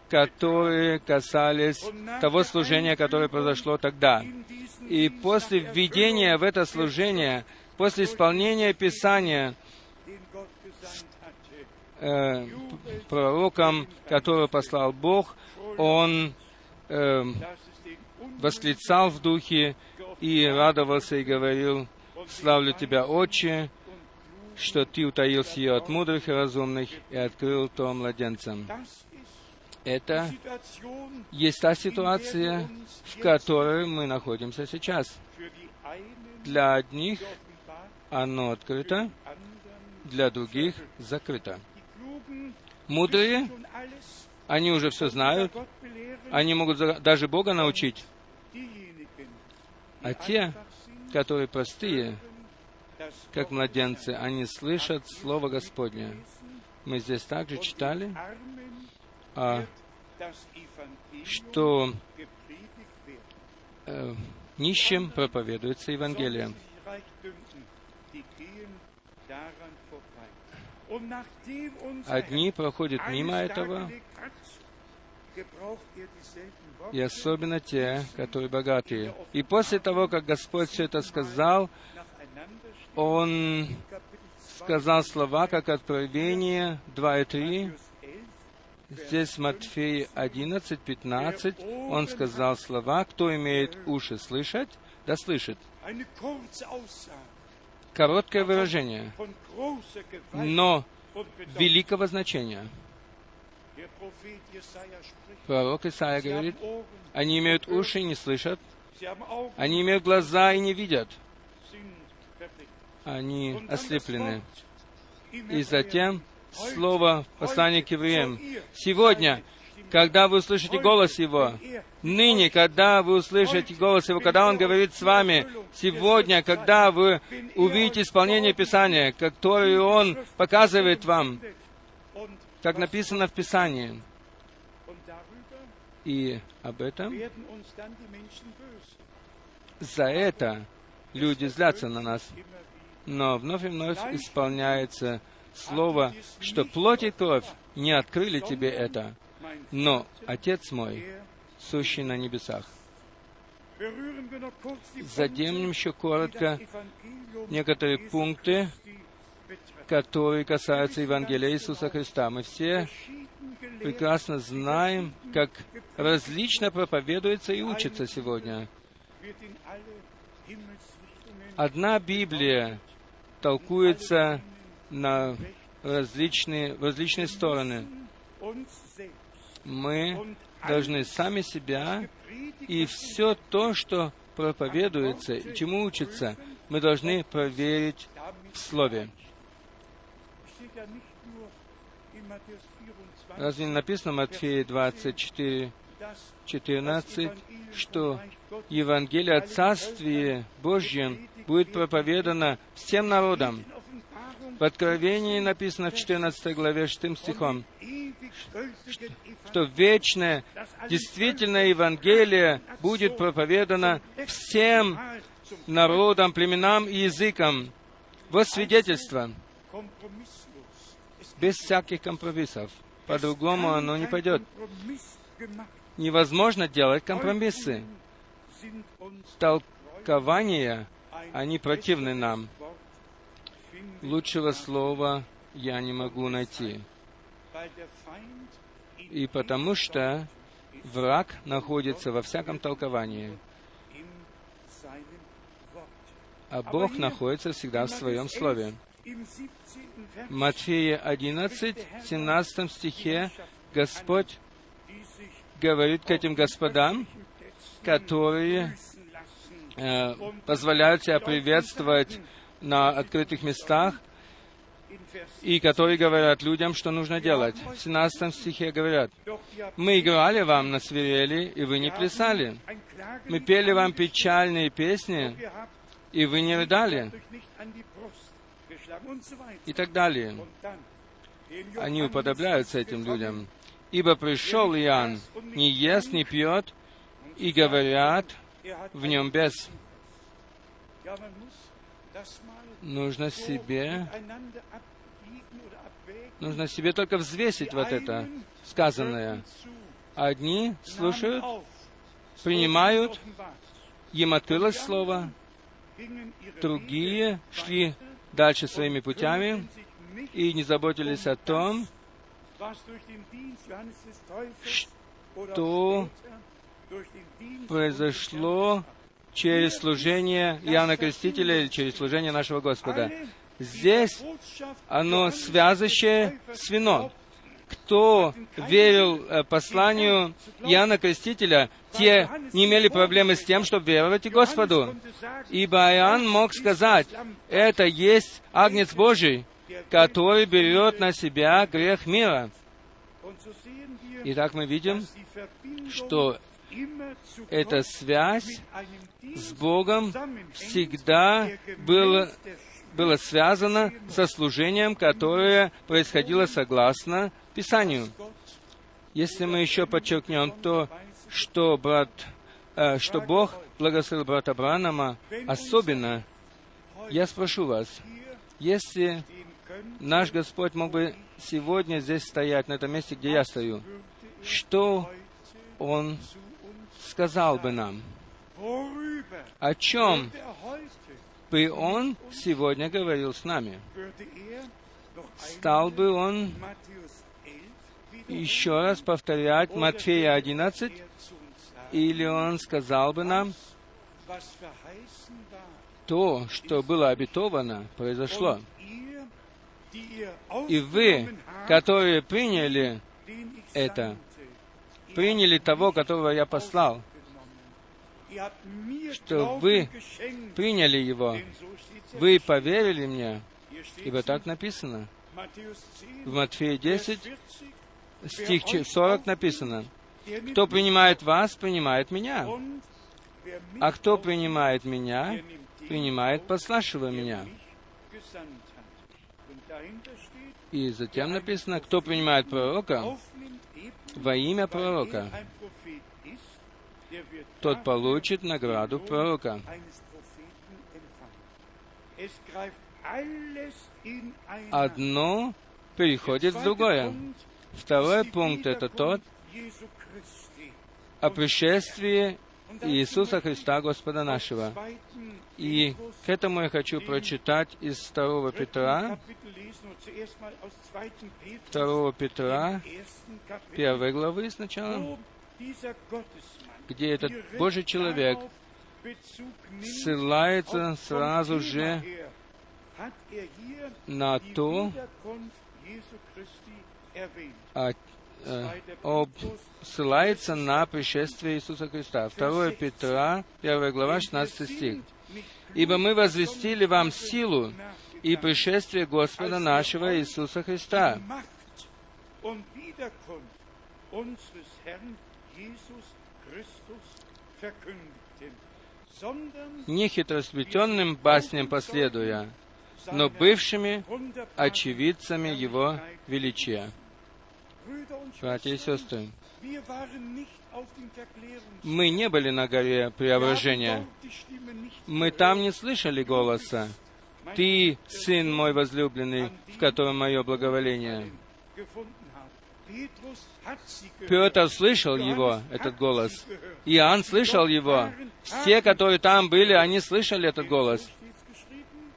которые касались того служения, которое произошло тогда. И после введения в это служение, после исполнения Писания э, пророком, которого послал Бог, он э, восклицал в духе и радовался и говорил, «Славлю Тебя, Отче, что Ты утаил сие от мудрых и разумных и открыл то младенцам». Это есть та ситуация, в которой мы находимся сейчас. Для одних оно открыто, для других закрыто. Мудрые, они уже все знают, они могут даже Бога научить. А те, которые простые, как младенцы, они слышат Слово Господне. Мы здесь также читали, а, что э, нищим проповедуется Евангелие. Одни проходят мимо этого, и особенно те, которые богатые. И после того, как Господь все это сказал. Он Kapitel 2, сказал слова, как Откровение 2 и 3, Matthäus 11, Здесь Матфея 11, 15, он сказал слова, кто имеет уши слышать, да слышит. Короткое выражение, но великого значения. Пророк Исаия говорит, они имеют уши и не слышат, они имеют глаза и не видят, они ослеплены. И затем слово послания к евреям. Сегодня, когда вы услышите голос Его, ныне, когда вы услышите голос Его, когда Он говорит с вами, сегодня, когда вы увидите исполнение Писания, которое Он показывает вам, как написано в Писании. И об этом, за это люди злятся на нас. Но вновь и вновь исполняется слово, что плоть и кровь не открыли тебе это, но Отец мой, сущий на небесах. Задемнем еще коротко некоторые пункты. Которые касаются Евангелия Иисуса Христа. Мы все прекрасно знаем, как различно проповедуется и учится сегодня. Одна Библия толкуется на различные, различные стороны. Мы должны сами себя и все то, что проповедуется и чему учится, мы должны проверить в Слове. Разве не написано в Матфея 24, dass 14, что Евангелие о Царстве Божьем будет проповедано всем народам. В Откровении написано в 14 главе 6 стихом, что вечное, действительное Евангелие будет проповедано всем народам, племенам и языкам во свидетельство, без всяких компромиссов. По-другому оно не пойдет. Невозможно делать компромиссы. Толкования, они противны нам. Лучшего слова я не могу найти. И потому что враг находится во всяком толковании, а Бог находится всегда в Своем Слове. Im 17. Vers, Матфея 11, 17 стихе Господь говорит к этим господам, которые э, позволяют себя приветствовать на открытых местах и которые говорят людям, что нужно делать. В 17 стихе говорят, «Мы играли вам на свирели, и вы не плясали. Мы пели вам печальные песни, и вы не рыдали». И так далее. Они уподобляются этим людям. «Ибо пришел Иоанн, не ест, не пьет, и говорят в нем без. Нужно себе, нужно себе только взвесить вот это сказанное. Одни слушают, принимают, им открылось Слово, другие шли дальше своими путями и не заботились о том, что произошло через служение Иоанна Крестителя или через служение нашего Господа. Здесь оно связывающее с вином. Кто верил э, посланию Иоанна Крестителя, те не имели проблемы с тем, чтобы веровать и Господу. Ибо Иоанн мог сказать, это есть Агнец Божий, который берет на себя грех мира. Итак, мы видим, что эта связь с Богом всегда была, была связана со служением, которое происходило согласно Писанию. Если мы еще подчеркнем то, что, брат, э, что Бог благословил брата Бранама особенно, я спрошу вас, если наш Господь мог бы сегодня здесь стоять, на этом месте, где я стою, что Он сказал бы нам? О чем бы Он сегодня говорил с нами? Стал бы Он еще раз повторять Матфея 11, или Он сказал бы нам, то, что было обетовано, произошло. И вы, которые приняли это, приняли того, которого я послал, что вы приняли его, вы поверили мне, ибо так написано. В Матфея 10, стих 40 написано, «Кто принимает вас, принимает меня, а кто принимает меня, принимает пославшего меня». И затем написано, кто принимает пророка во имя пророка, тот получит награду пророка. Одно переходит в другое. Второй пункт — это тот о пришествии Иисуса Христа, Господа нашего. И к этому я хочу прочитать из 2 Петра, 2 Петра, 1 главы сначала, где этот Божий человек ссылается сразу же на то, а, э, об, ссылается на пришествие Иисуса Христа. 2 Петра, 1 глава, 16 стих. «Ибо мы возвестили вам силу и пришествие Господа нашего Иисуса Христа, не хитросплетенным басням последуя, но бывшими очевидцами Его величия. Братья и сестры, мы не были на горе преображения. Мы там не слышали голоса. Ты, Сын мой возлюбленный, в котором мое благоволение. Петр слышал его, этот голос. Иоанн слышал его. Все, которые там были, они слышали этот голос.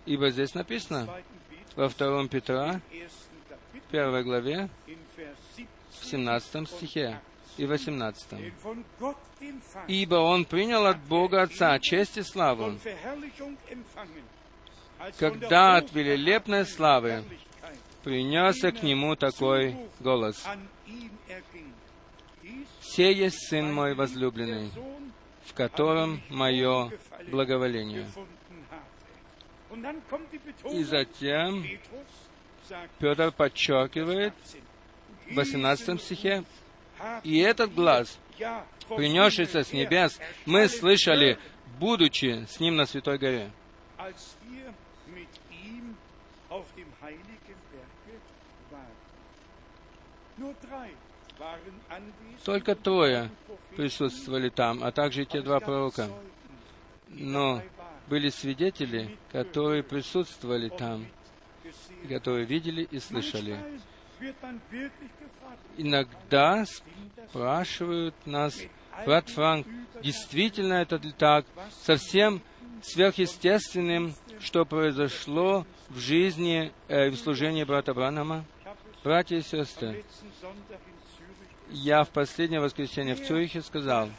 Ибо здесь написано, во втором Петра, первой главе, в 17 стихе и 18. «Ибо он принял от Бога Отца честь и славу, когда от великолепной славы принесся к нему такой голос. «Се есть Сын мой возлюбленный, в котором мое благоволение». И затем Петр подчеркивает в 18 стихе, «И этот глаз, принесшийся с небес, мы слышали, будучи с ним на Святой горе». Только трое присутствовали там, а также те два пророка. Но были свидетели, которые присутствовали там, которые видели и слышали. Иногда спрашивают нас, брат Франк, действительно это так, совсем сверхъестественным, что произошло в жизни э, в служении брата Бранама? Братья и сестры, я в последнее воскресенье в Цюрихе сказал,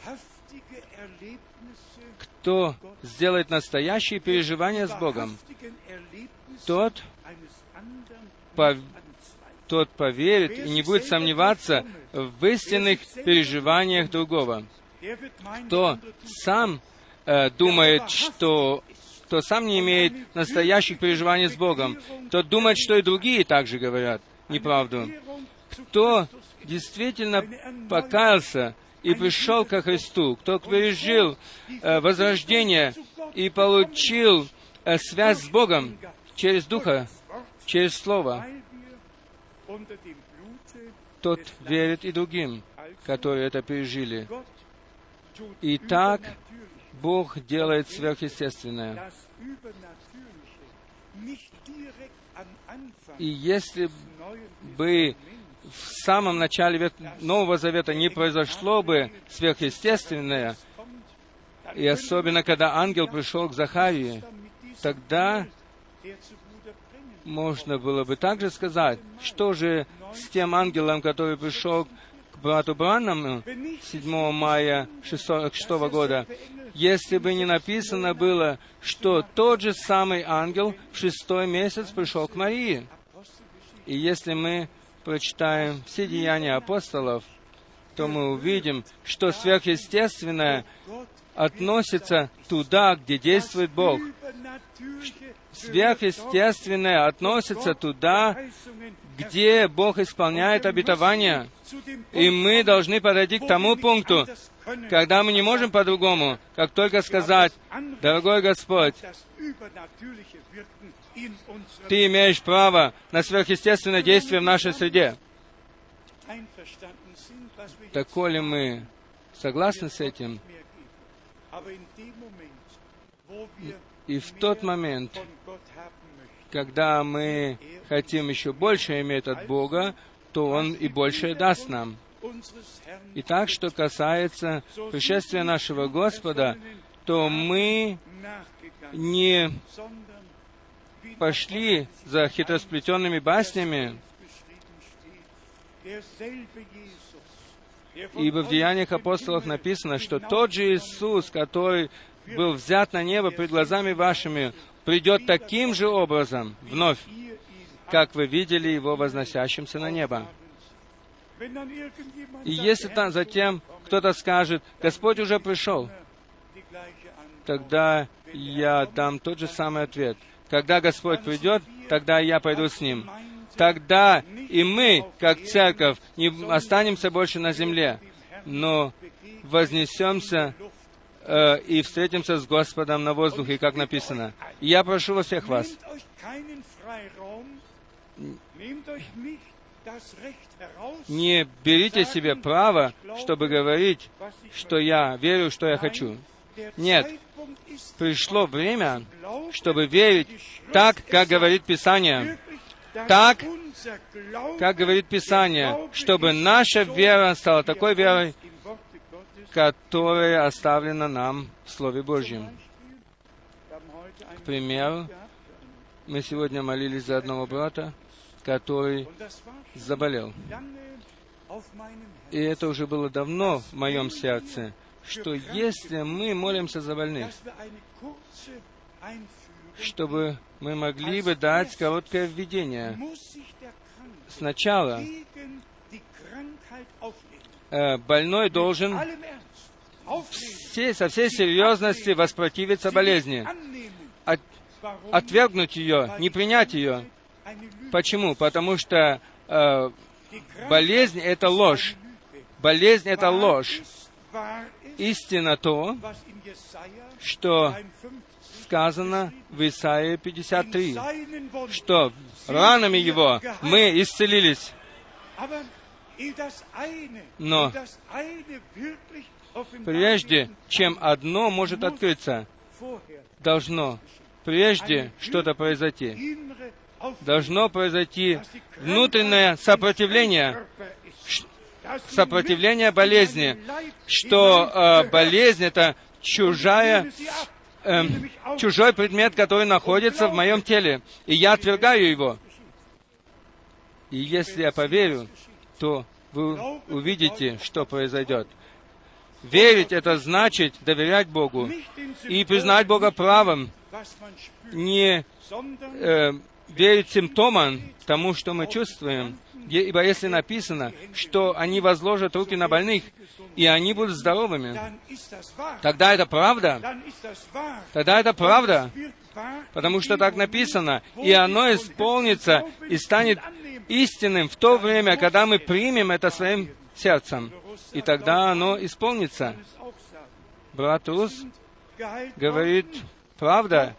кто сделает настоящие переживания с Богом, тот, по, тот поверит и не будет сомневаться в истинных переживаниях другого. Кто сам э, думает, что кто сам не имеет настоящих переживаний с Богом, тот думает, что и другие также говорят неправду. Кто действительно покаялся и пришел ко Христу, кто пережил э, возрождение и получил э, связь с Богом через Духа, через Слово, тот верит и другим, которые это пережили. И так Бог делает сверхъестественное. И если бы в самом начале Нового Завета не произошло бы сверхъестественное, и особенно когда ангел пришел к Захарии, тогда можно было бы также сказать, что же с тем ангелом, который пришел к брату Браннаму 7 мая 6 года, если бы не написано было, что тот же самый ангел в шестой месяц пришел к Марии. И если мы прочитаем все деяния апостолов, то мы увидим, что сверхъестественное относится туда, где действует Бог. Сверхъестественное относится туда, где Бог исполняет обетования. И мы должны подойти к тому пункту, когда мы не можем по-другому, как только сказать, «Дорогой Господь, Ты имеешь право на сверхъестественное действие в нашей среде». Так ли мы согласны с этим? И в тот момент, когда мы хотим еще больше иметь от Бога, то Он и больше даст нам. Итак, что касается пришествия нашего Господа, то мы не пошли за хитросплетенными баснями, ибо в Деяниях апостолов написано, что тот же Иисус, который был взят на небо пред глазами вашими, придет таким же образом вновь, как вы видели его возносящимся на небо. И если там затем кто-то скажет, Господь уже пришел, тогда я дам тот же самый ответ. Когда Господь придет, тогда я пойду с Ним. Тогда и мы, как церковь, не останемся больше на земле, но вознесемся э, и встретимся с Господом на воздухе, как написано. И я прошу во всех вас, не берите себе право, чтобы говорить, что я верю, что я хочу. Нет, пришло время, чтобы верить так, как говорит Писание. Так, как говорит Писание, чтобы наша вера стала такой верой, которая оставлена нам в Слове Божьем. К примеру, мы сегодня молились за одного брата, который заболел. И это уже было давно в моем сердце, что если мы молимся за больных, чтобы мы могли бы дать короткое введение. Сначала э, больной должен все, со всей серьезности воспротивиться болезни, от, отвергнуть ее, не принять ее, Почему? Потому что э, болезнь — это ложь. Болезнь — это ложь. Истина то, что сказано в Исаии 53, что ранами Его мы исцелились. Но прежде чем одно может открыться, должно прежде что-то произойти. Должно произойти внутреннее сопротивление, сопротивление болезни, что э, болезнь это чужая, э, чужой предмет, который находится в моем теле, и я отвергаю его. И если я поверю, то вы увидите, что произойдет. Верить — это значит доверять Богу и признать Бога правым, не э, верить симптомам тому, что мы чувствуем. Ибо если написано, что они возложат руки на больных, и они будут здоровыми, тогда это правда. Тогда это правда. Потому что так написано, и оно исполнится и станет истинным в то время, когда мы примем это своим сердцем. И тогда оно исполнится. Брат Рус говорит, правда,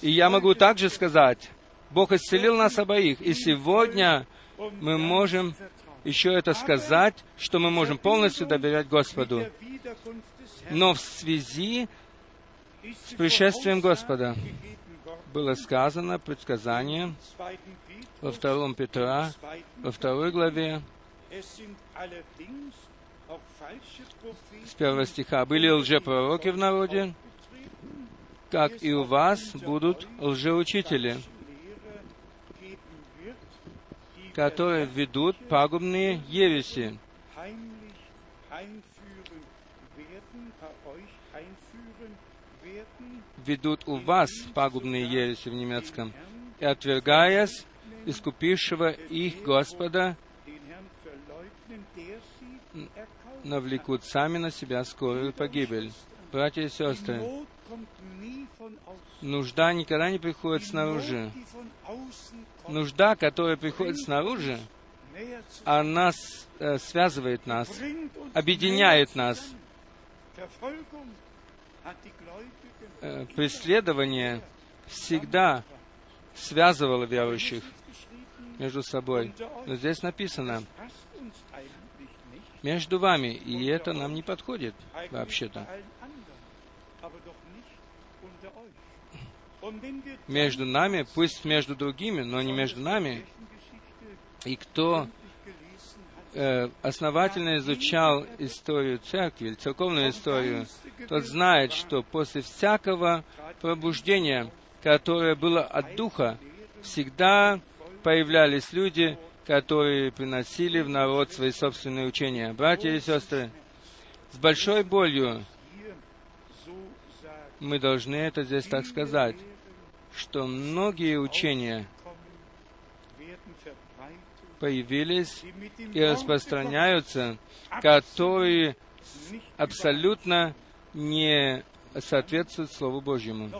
и я могу также сказать, Бог исцелил нас обоих, и сегодня мы можем еще это сказать, что мы можем полностью доверять Господу. Но в связи с пришествием Господа было сказано предсказание во втором Петра, во второй главе, с первого стиха. «Были лжепророки в народе, как и у вас будут лжеучители, которые ведут пагубные ереси, ведут у вас пагубные ереси в немецком, и отвергаясь искупившего их Господа, навлекут сами на себя скорую погибель. Братья и сестры, нужда никогда не приходит снаружи. Нужда, которая приходит снаружи, она э, связывает нас, объединяет нас. Э, преследование всегда связывало верующих между собой. Но здесь написано, между вами, и это нам не подходит вообще-то. Между нами, пусть между другими, но не между нами. И кто э, основательно изучал историю церкви, церковную историю, тот знает, что после всякого пробуждения, которое было от Духа, всегда появлялись люди, которые приносили в народ свои собственные учения. Братья и сестры, с большой болью мы должны это здесь так сказать, что многие учения появились и распространяются, которые абсолютно не соответствуют Слову Божьему.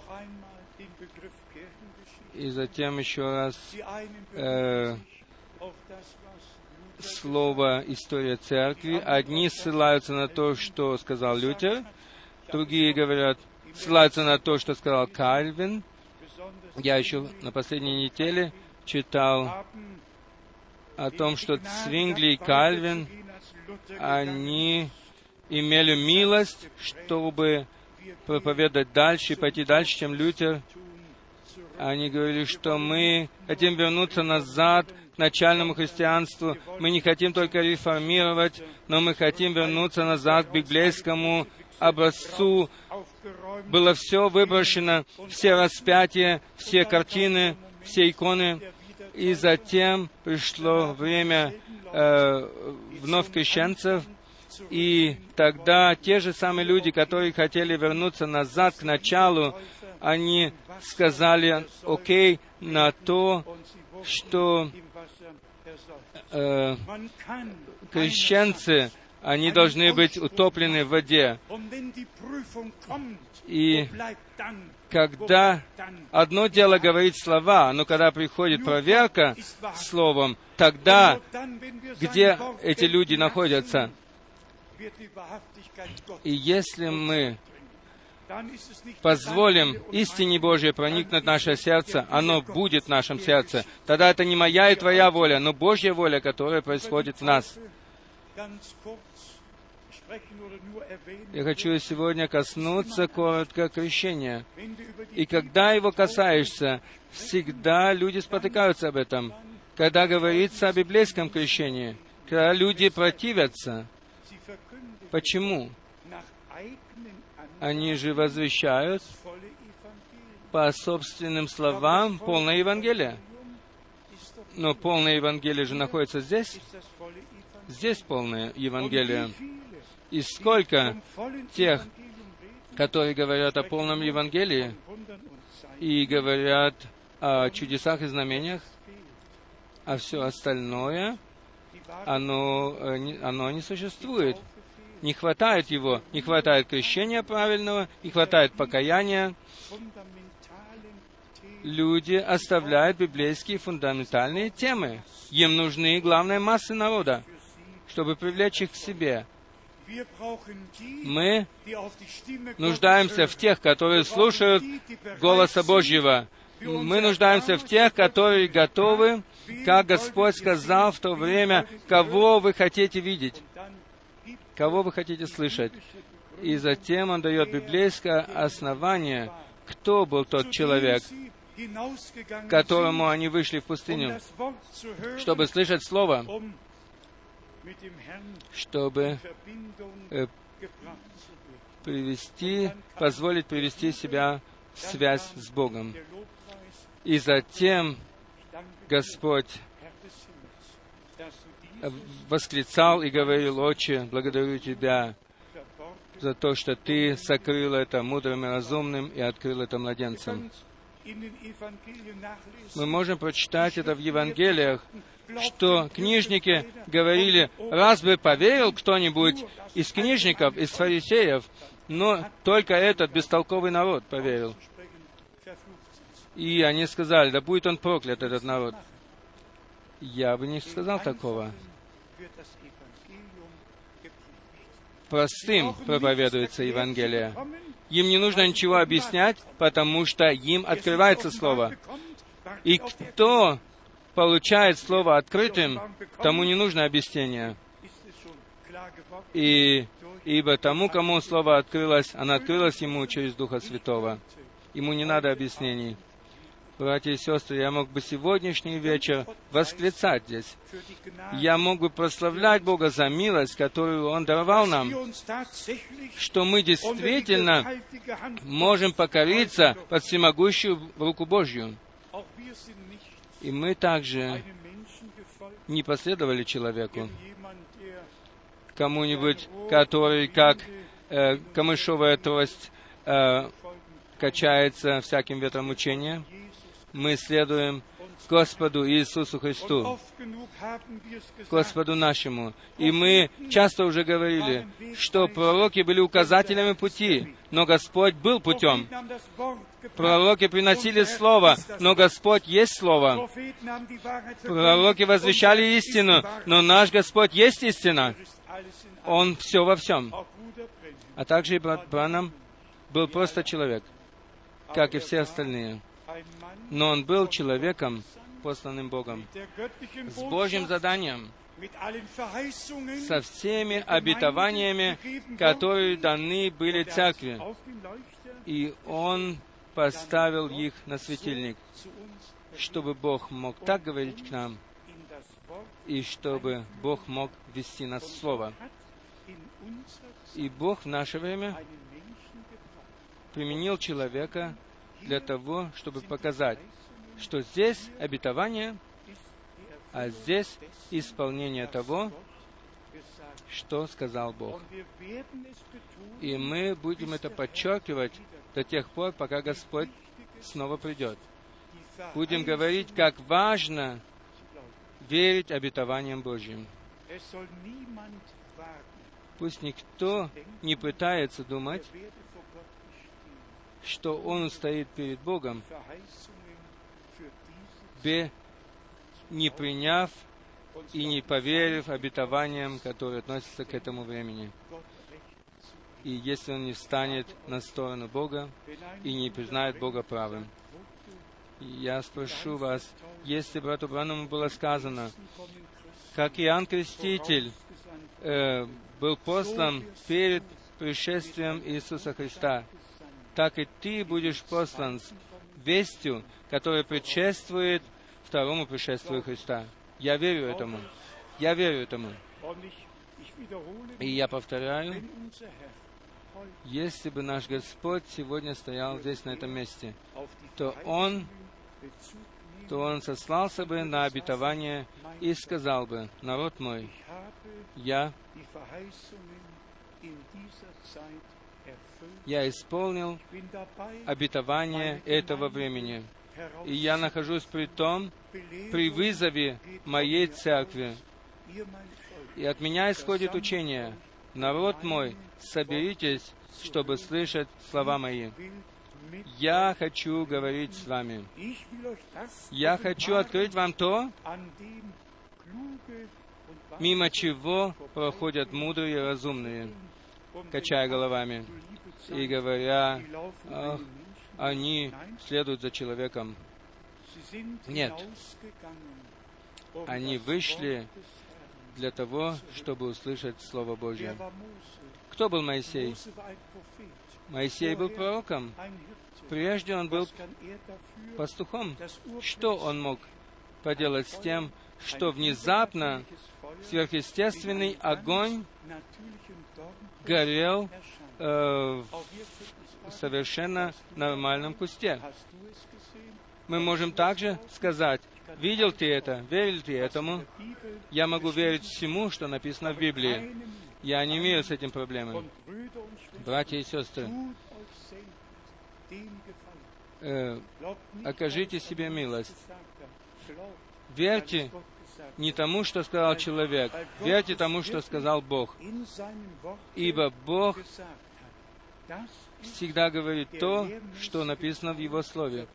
И затем еще раз э, слово «история церкви». Одни ссылаются на то, что сказал Лютер, другие говорят, ссылаются на то, что сказал Кальвин. Я еще на последней неделе читал о том, что Цвингли и Кальвин, они имели милость, чтобы проповедовать дальше и пойти дальше, чем Лютер. Они говорили, что мы хотим вернуться назад к начальному христианству. Мы не хотим только реформировать, но мы хотим вернуться назад к библейскому образцу. Было все выброшено, все распятия, все картины, все иконы. И затем пришло время э, вновь крещенцев, и тогда те же самые люди, которые хотели вернуться назад к началу, они сказали окей на то, что э, крещенцы, они должны быть утоплены в воде. И когда одно дело говорить слова, но когда приходит проверка словом, тогда где эти люди находятся? И если мы позволим истине Божьей проникнуть в наше сердце, оно будет в нашем сердце. Тогда это не моя и твоя воля, но Божья воля, которая происходит в нас. Я хочу сегодня коснуться коротко крещения. И когда его касаешься, всегда люди спотыкаются об этом. Когда говорится о библейском крещении, когда люди противятся. Почему? Они же возвещают по собственным словам полное Евангелие. Но полное Евангелие же находится здесь. Здесь полное Евангелие. И сколько тех, которые говорят о полном Евангелии и говорят о чудесах и знамениях, а все остальное, оно, э, оно не существует. Не хватает его, не хватает крещения правильного, не хватает покаяния. Люди оставляют библейские фундаментальные темы. Им нужны главные массы народа, чтобы привлечь их к себе. Мы нуждаемся в тех, которые слушают голоса Божьего. Мы нуждаемся в тех, которые готовы, как Господь сказал в то время, кого вы хотите видеть, кого вы хотите слышать. И затем Он дает библейское основание, кто был тот человек, к которому они вышли в пустыню, чтобы слышать Слово, чтобы э, привести, позволить привести себя в связь с Богом. И затем Господь восклицал и говорил, «Отче, благодарю Тебя за то, что Ты сокрыл это мудрым и разумным и открыл это младенцам». Мы можем прочитать это в Евангелиях, что книжники говорили, раз бы поверил кто-нибудь из книжников, из фарисеев, но только этот бестолковый народ поверил. И они сказали, да будет он проклят, этот народ. Я бы не сказал такого. Простым проповедуется Евангелие. Им не нужно ничего объяснять, потому что им открывается Слово. И кто получает Слово открытым, тому не нужно объяснение. И, ибо тому, кому Слово открылось, оно открылось ему через Духа Святого. Ему не надо объяснений. Братья и сестры, я мог бы сегодняшний вечер восклицать здесь. Я мог бы прославлять Бога за милость, которую Он даровал нам, что мы действительно можем покориться под всемогущую руку Божью. И мы также не последовали человеку, кому-нибудь, который как э, камышовая трость э, качается всяким ветром учения. Мы следуем Господу Иисусу Христу, Господу нашему. И мы часто уже говорили, что пророки были указателями пути, но Господь был путем. Пророки приносили Слово, но Господь есть Слово. Пророки возвещали истину, но наш Господь есть истина. Он все во всем. А также и брат Бранам был просто человек, как и все остальные но он был человеком, посланным Богом, с Божьим заданием, со всеми обетованиями, которые даны были церкви. И он поставил их на светильник, чтобы Бог мог так говорить к нам, и чтобы Бог мог вести нас в Слово. И Бог в наше время применил человека для того, чтобы показать, что здесь обетование, а здесь исполнение того, что сказал Бог. И мы будем это подчеркивать до тех пор, пока Господь снова придет. Будем говорить, как важно верить обетованиям Божьим. Пусть никто не пытается думать, что он стоит перед Богом, не приняв и не поверив обетованиям, которые относятся к этому времени. И если он не встанет на сторону Бога и не признает Бога правым. Я спрошу вас, если брату Браному было сказано, как Иоанн Креститель э, был послан перед пришествием Иисуса Христа, так и ты будешь послан с вестью, которая предшествует второму пришествию Христа. Я верю этому. Я верю этому. И я повторяю, если бы наш Господь сегодня стоял здесь, на этом месте, то Он, то Он сослался бы на обетование и сказал бы, народ мой, я, я исполнил обетование этого времени. И я нахожусь при том, при вызове моей церкви. И от меня исходит учение, народ мой, соберитесь, чтобы слышать слова мои. Я хочу говорить с вами. Я хочу открыть вам то, мимо чего проходят мудрые и разумные, качая головами и говоря, ах, они следуют за человеком. Нет. Они вышли для того, чтобы услышать Слово Божье. Кто был Моисей? Моисей был пророком. Прежде он был пастухом. Что он мог поделать с тем, что внезапно сверхъестественный огонь горел э, в совершенно нормальном кусте. Мы можем также сказать, видел ты это, верил ты этому, я могу верить всему, что написано в Библии. Я не имею с этим проблемы. Братья и сестры, э, окажите себе милость. Верьте не тому, что сказал человек, верьте тому, что сказал Бог. Ибо Бог всегда говорит то, что написано в Его Слове.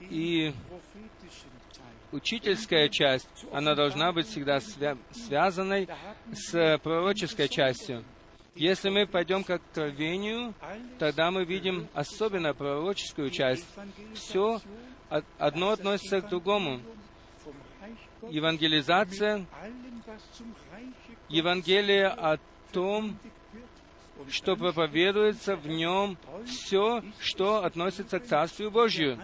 И учительская часть, она должна быть всегда свя- связанной с пророческой частью. Если мы пойдем к откровению, тогда мы видим особенно пророческую часть. Все одно относится к другому. Евангелизация, Евангелие о том, что проповедуется в нем все, что относится к Царствию Божью.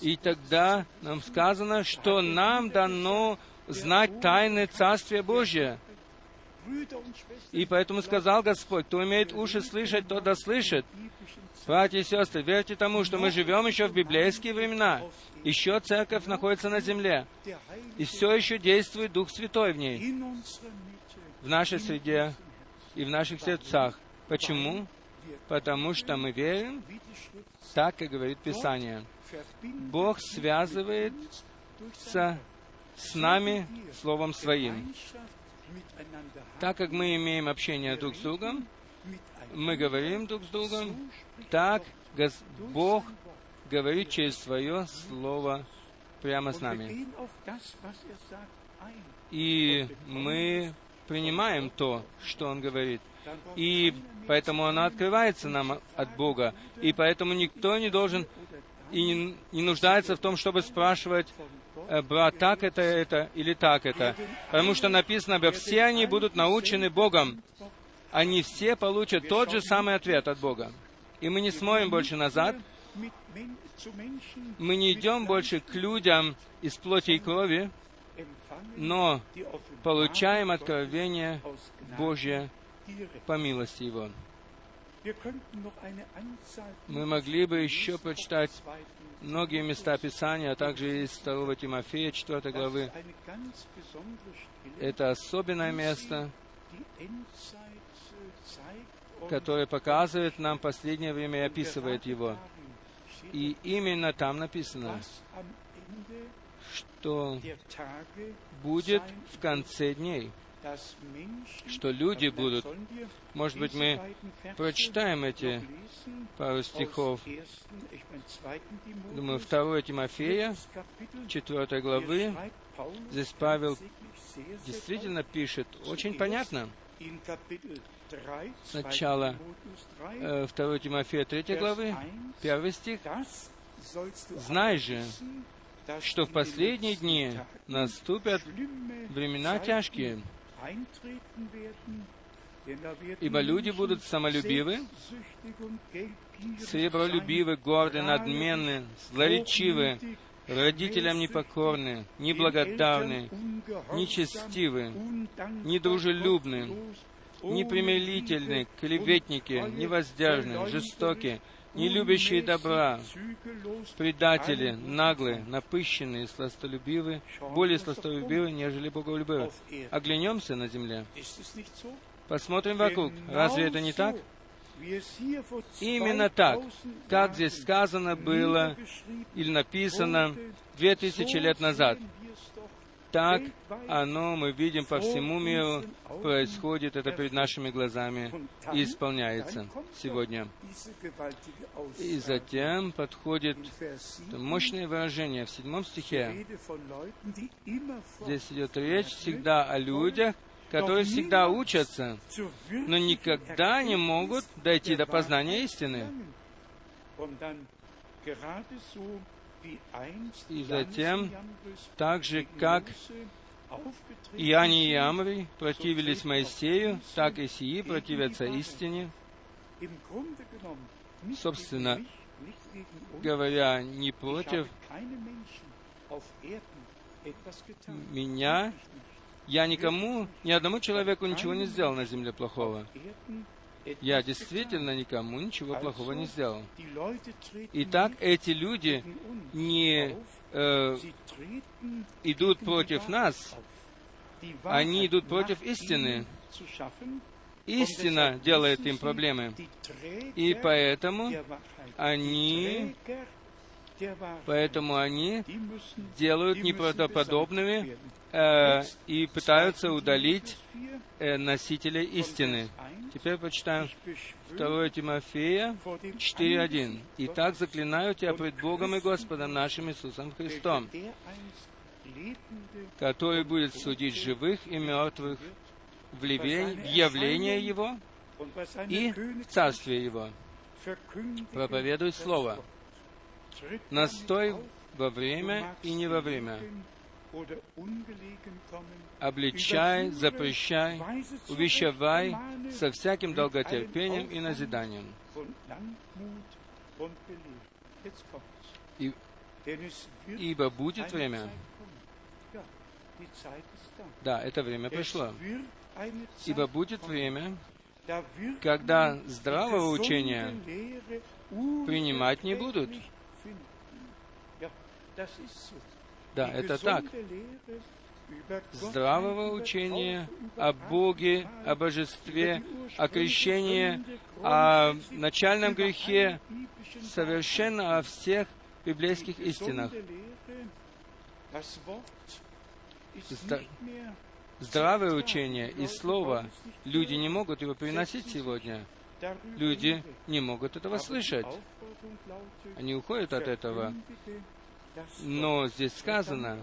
И тогда нам сказано, что нам дано знать тайны Царствия Божия. И поэтому сказал Господь, кто имеет уши слышать, тот да слышит. Братья и сестры, верьте тому, что мы живем еще в библейские времена. Еще церковь находится на земле. И все еще действует Дух Святой в ней. В нашей среде и в наших сердцах. Почему? Потому что мы верим так, как говорит Писание. Бог связывает с, с нами Словом Своим. Так как мы имеем общение друг с другом, мы говорим друг с другом, так Бог говорит через Свое Слово прямо с нами. И мы принимаем то, что Он говорит. И поэтому оно открывается нам от Бога. И поэтому никто не должен и не, не нуждается в том, чтобы спрашивать, э, брат, так это, это или так это. Потому что написано, все они будут научены Богом. Они все получат тот же самый ответ от Бога. И мы не смотрим больше назад, мы не идем больше к людям из плоти и крови, но получаем откровение Божье по милости Его. Мы могли бы еще прочитать многие места Писания, а также из 2 Тимофея, 4 главы. Это особенное место, которое показывает нам последнее время и описывает его. И именно там написано, что будет в конце дней – что люди будут... Может быть, мы прочитаем эти пару стихов. Думаю, 2 Тимофея, 4 главы. Здесь Павел действительно пишет очень понятно. Сначала э, 2 Тимофея 3 главы, 1 стих. «Знай же, что в последние дни наступят времена тяжкие, Ибо люди будут самолюбивы, сребролюбивы, горды, надменны, злоречивы, родителям непокорны, неблагодарны, нечестивы, недружелюбны, непримирительны, клеветники, невоздяжны, жестоки, не любящие добра, предатели, наглые, напыщенные, сластолюбивы, более сластолюбивы, нежели боголюбивы. Оглянемся на земле, посмотрим вокруг. Разве это не так? Именно так, как здесь сказано было или написано две тысячи лет назад. Так оно, мы видим по всему миру, происходит это перед нашими глазами и исполняется сегодня. И затем подходит мощное выражение в седьмом стихе. Здесь идет речь всегда о людях, которые всегда учатся, но никогда не могут дойти до познания истины. И затем, так же, как Иоанне и Амри противились Моисею, так и сии противятся истине. Собственно говоря, не против меня, я никому, ни одному человеку ничего не сделал на земле плохого. Я действительно никому ничего плохого не сделал. Итак, эти люди не э, идут против нас, они идут против истины. Истина делает им проблемы. И поэтому они, поэтому они делают неправдоподобными э, и пытаются удалить э, носителя истины. Теперь почитаем 2 Тимофея 4.1. «Итак, заклинаю тебя пред Богом и Господом нашим Иисусом Христом, который будет судить живых и мертвых в, явление Его и в Царствие Его. Проповедуй Слово. Настой во время и не во время. Обличай, запрещай, увещевай со всяким долготерпением и назиданием. И, ибо будет время, да, это время пришло, ибо будет время, когда здравого учения принимать не будут. Да, это так. Здравого учения о Боге, о Божестве, о крещении, о начальном грехе, совершенно о всех библейских истинах. Здравое учение и слово, люди не могут его приносить сегодня. Люди не могут этого слышать. Они уходят от этого. Но здесь сказано,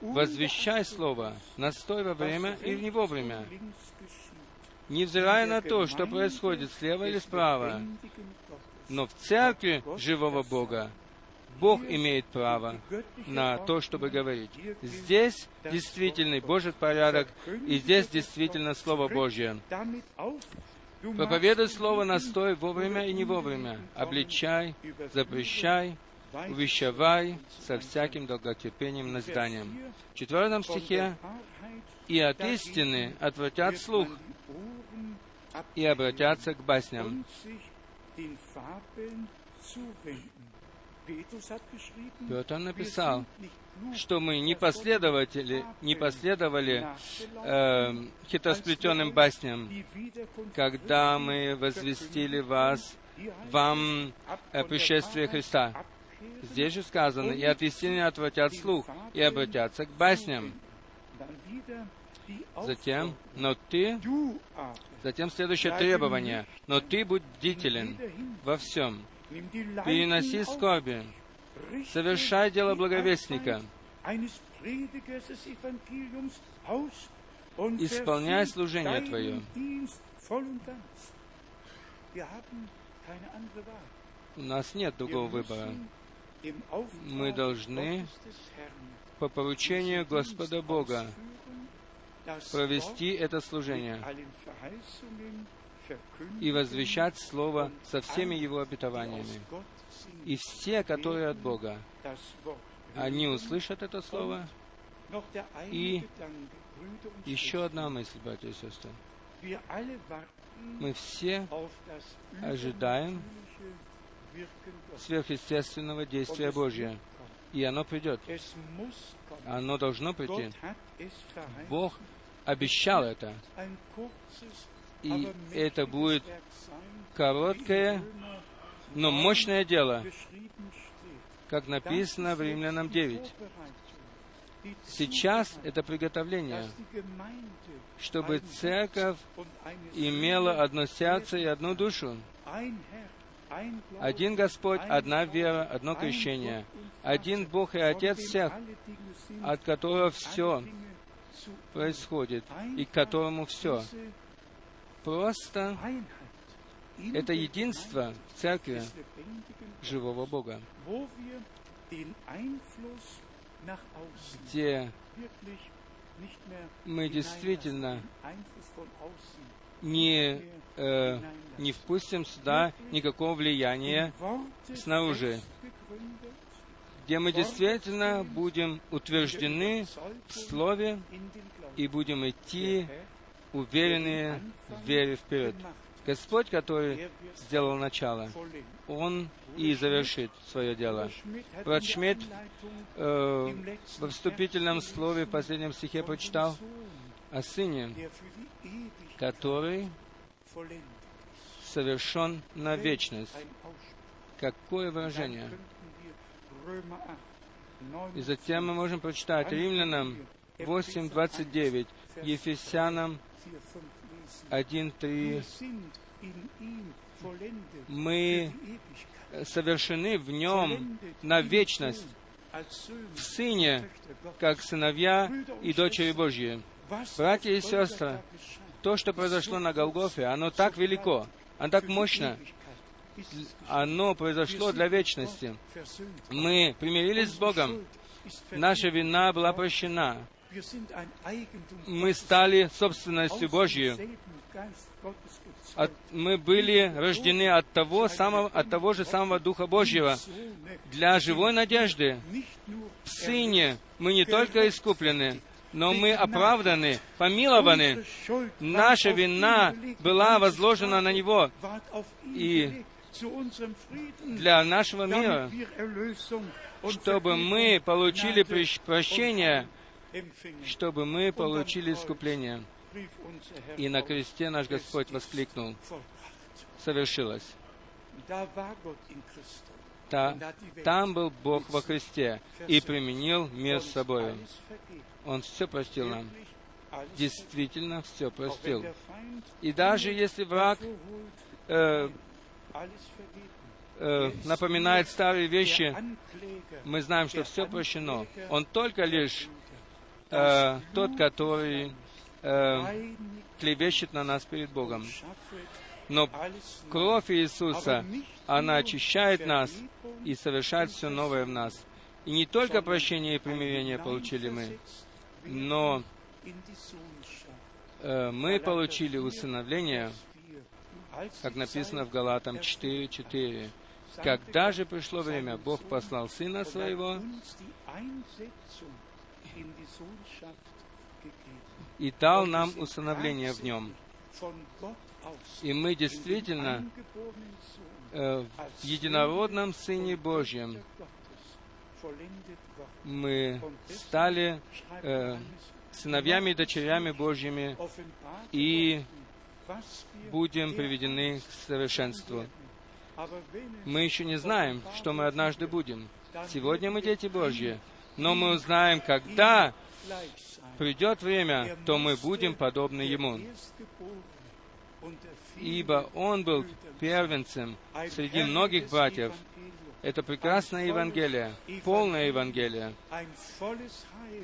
возвещай Слово, настой во время и не вовремя, невзирая на то, что происходит слева или справа. Но в церкви живого Бога Бог имеет право на то, чтобы говорить. Здесь действительный Божий порядок, и здесь действительно Слово Божье. Проповедуй Слово настой вовремя и не вовремя. Обличай, запрещай, увещевай со всяким долготерпением назиданием. В четвертом стихе «И от истины отвратят слух, и обратятся к басням». Петр написал, что мы не последователи, не последовали э, хитросплетенным басням, когда мы возвестили вас, вам э, пришествие Христа. Здесь же сказано, и от истины отвратят слух, и обратятся к басням. Затем, но ты, затем следующее требование, но ты будь бдителен во всем, переноси скорби, совершай дело благовестника, исполняй служение твое. У нас нет другого выбора. Мы должны по поручению Господа Бога провести это служение и возвещать Слово со всеми Его обетованиями. И все, которые от Бога, они услышат это Слово. И Еще одна мысль, братья и сестры. Мы все ожидаем. Сверхъестественного действия kommen. И оно придет. Оно должно прийти. Бог обещал это. И это будет короткое, но 9 мощное дело, как написано в Римлянам 9. Сейчас Сейчас это приготовление, чтобы церковь имела одно сердце и одну душу. Один Господь, одна вера, одно крещение. Один Бог и Отец всех, от которого все происходит и к которому все. Просто это единство в церкви живого Бога, где мы действительно не, э, не впустим сюда никакого влияния снаружи, где мы действительно будем утверждены в Слове и будем идти уверенные в вере вперед. Господь, который сделал начало, Он и завершит свое дело. Брат Шмидт э, во вступительном слове в последнем стихе прочитал о Сыне, который совершен на вечность. Какое выражение! И затем мы можем прочитать Римлянам 8.29, Ефесянам 1.3. Мы совершены в Нем на вечность, в Сыне, как сыновья и дочери Божьи. Братья и сестры, то, что произошло на Голгофе, оно так велико, оно так мощно, оно произошло для вечности. Мы примирились с Богом, наша вина была прощена, мы стали собственностью Божьей. От, мы были рождены от того, самого, от того же самого Духа Божьего для живой надежды. В Сыне мы не только искуплены, но мы оправданы, помилованы. Наша вина была возложена на Него. И для нашего мира, чтобы мы получили прощение, чтобы мы получили искупление. И на кресте наш Господь воскликнул, совершилось. Та, там был Бог во Христе и применил мир с собой. Он все простил нам. Действительно все простил. И даже если враг э, э, напоминает старые вещи, мы знаем, что все прощено. Он только лишь э, тот, который э, клевещет на нас перед Богом. Но кровь Иисуса, она очищает нас и совершает все новое в нас. И не только прощение и примирение получили мы, но э, мы получили усыновление, как написано в Галатам 4.4. Когда же пришло время, Бог послал Сына Своего и дал нам усыновление в Нем. И мы действительно э, в единородном Сыне Божьем мы стали э, сыновьями и дочерями Божьими и будем приведены к совершенству. Мы еще не знаем, что мы однажды будем. Сегодня мы дети Божьи, но мы узнаем, когда придет время, то мы будем подобны Ему. Ибо Он был первенцем среди многих братьев. Это прекрасное Евангелие, полное Евангелие.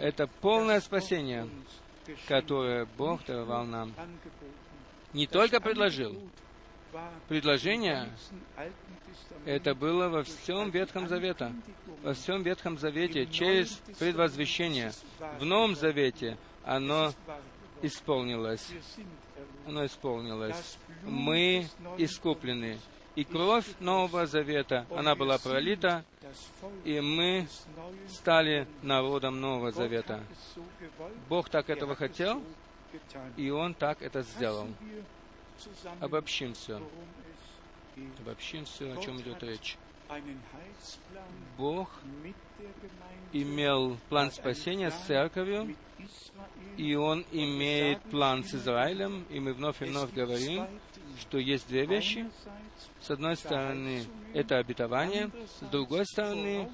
Это полное спасение, которое Бог даровал нам. Не только предложил. Предложение это было во всем Ветхом Завете. Во всем Ветхом Завете через предвозвещение. В Новом Завете оно исполнилось. Оно исполнилось. Мы искуплены. И кровь Нового Завета, она была пролита, и мы стали народом Нового Завета. Бог так этого хотел, и Он так это сделал. Обобщим все. Обобщим все, о чем идет речь. Бог имел план спасения с церковью, и Он имеет план с Израилем, и мы вновь и вновь говорим, что есть две вещи. С одной стороны, это обетование, с другой стороны,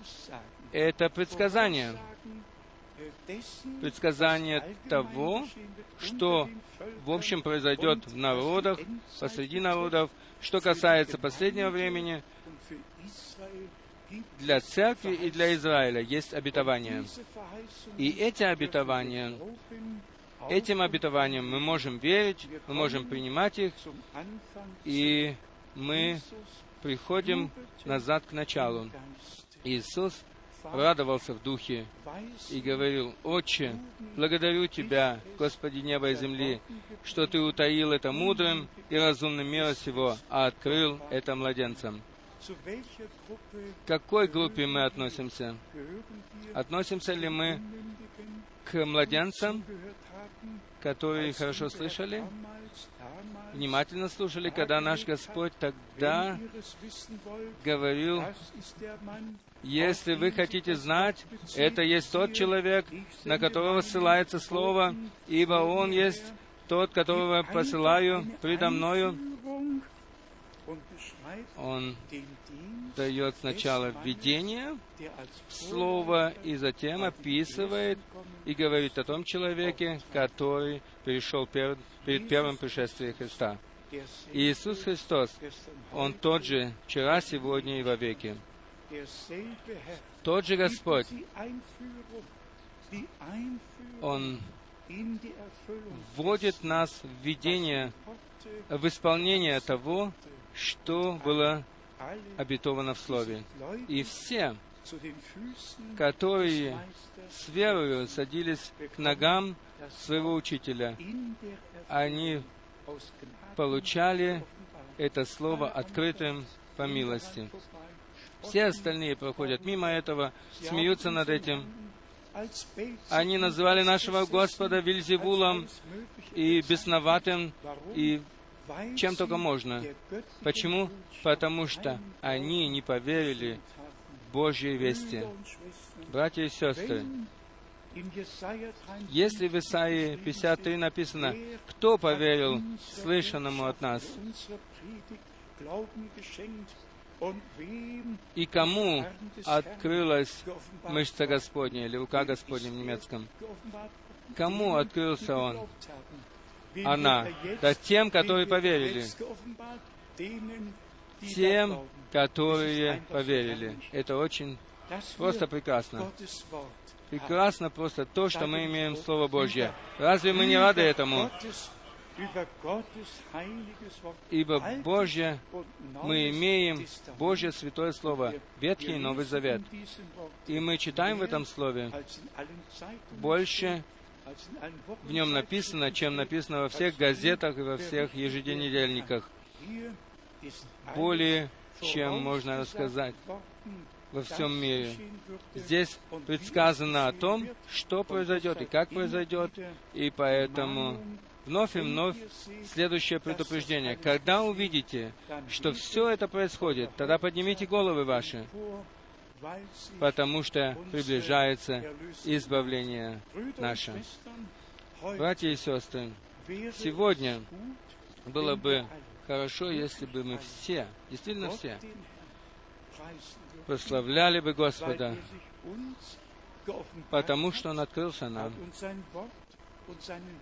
это предсказание. Предсказание того, что в общем произойдет в народах, посреди народов, что касается последнего времени, для церкви и для Израиля есть обетование. И эти обетования, этим обетованиям мы можем верить, мы можем принимать их, и мы приходим назад к началу. Иисус радовался в духе и говорил, «Отче, благодарю Тебя, Господи неба и земли, что Ты утаил это мудрым и разумным мира сего, а открыл это младенцам». К какой группе мы относимся? Относимся ли мы к младенцам, которые хорошо слышали, внимательно слушали, когда наш Господь тогда говорил, Если вы хотите знать, это есть тот человек, на которого ссылается Слово, ибо Он есть тот, которого посылаю предо мною. Он дает сначала введение в Слово и затем описывает и говорит о том человеке, который перешел пер- перед первым пришествием Христа. Иисус Христос, Он тот же вчера, сегодня и derselbe Herr, Тот же Господь, Он вводит нас в Worte, в исполнение того, что было обетовано в Слове. И все, которые с верою садились к ногам своего учителя, они получали это слово открытым по милости. Все остальные проходят мимо этого, смеются над этим. Они называли нашего Господа Вильзевулом и бесноватым, и чем только можно. Почему? Потому что они не поверили. Божьей вести. Братья и сестры, wenn in Jesaja 53 если в Исаии 53 написано, кто поверил слышанному от нас, и кому открылась мышца Господня или рука Господня в немецком, кому открылся Он? Она. Да тем, которые поверили. Тем. Которые поверили. Это очень просто прекрасно. Прекрасно просто то, что мы имеем Слово Божье. Разве мы не рады этому? Ибо Божье мы имеем. Божье Святое Слово, Ветхий и Новый Завет. И мы читаем в этом Слове больше, в нем написано, чем написано во всех газетах и во всех ist Более, чем можно рассказать во всем мире. Здесь предсказано о том, что произойдет и как произойдет, и поэтому вновь и вновь следующее предупреждение. Когда увидите, что все это происходит, тогда поднимите головы ваши, потому что приближается избавление наше. Братья и сестры, сегодня было бы хорошо, если бы мы все, действительно все, прославляли бы Господа, er потому что Он открылся нам,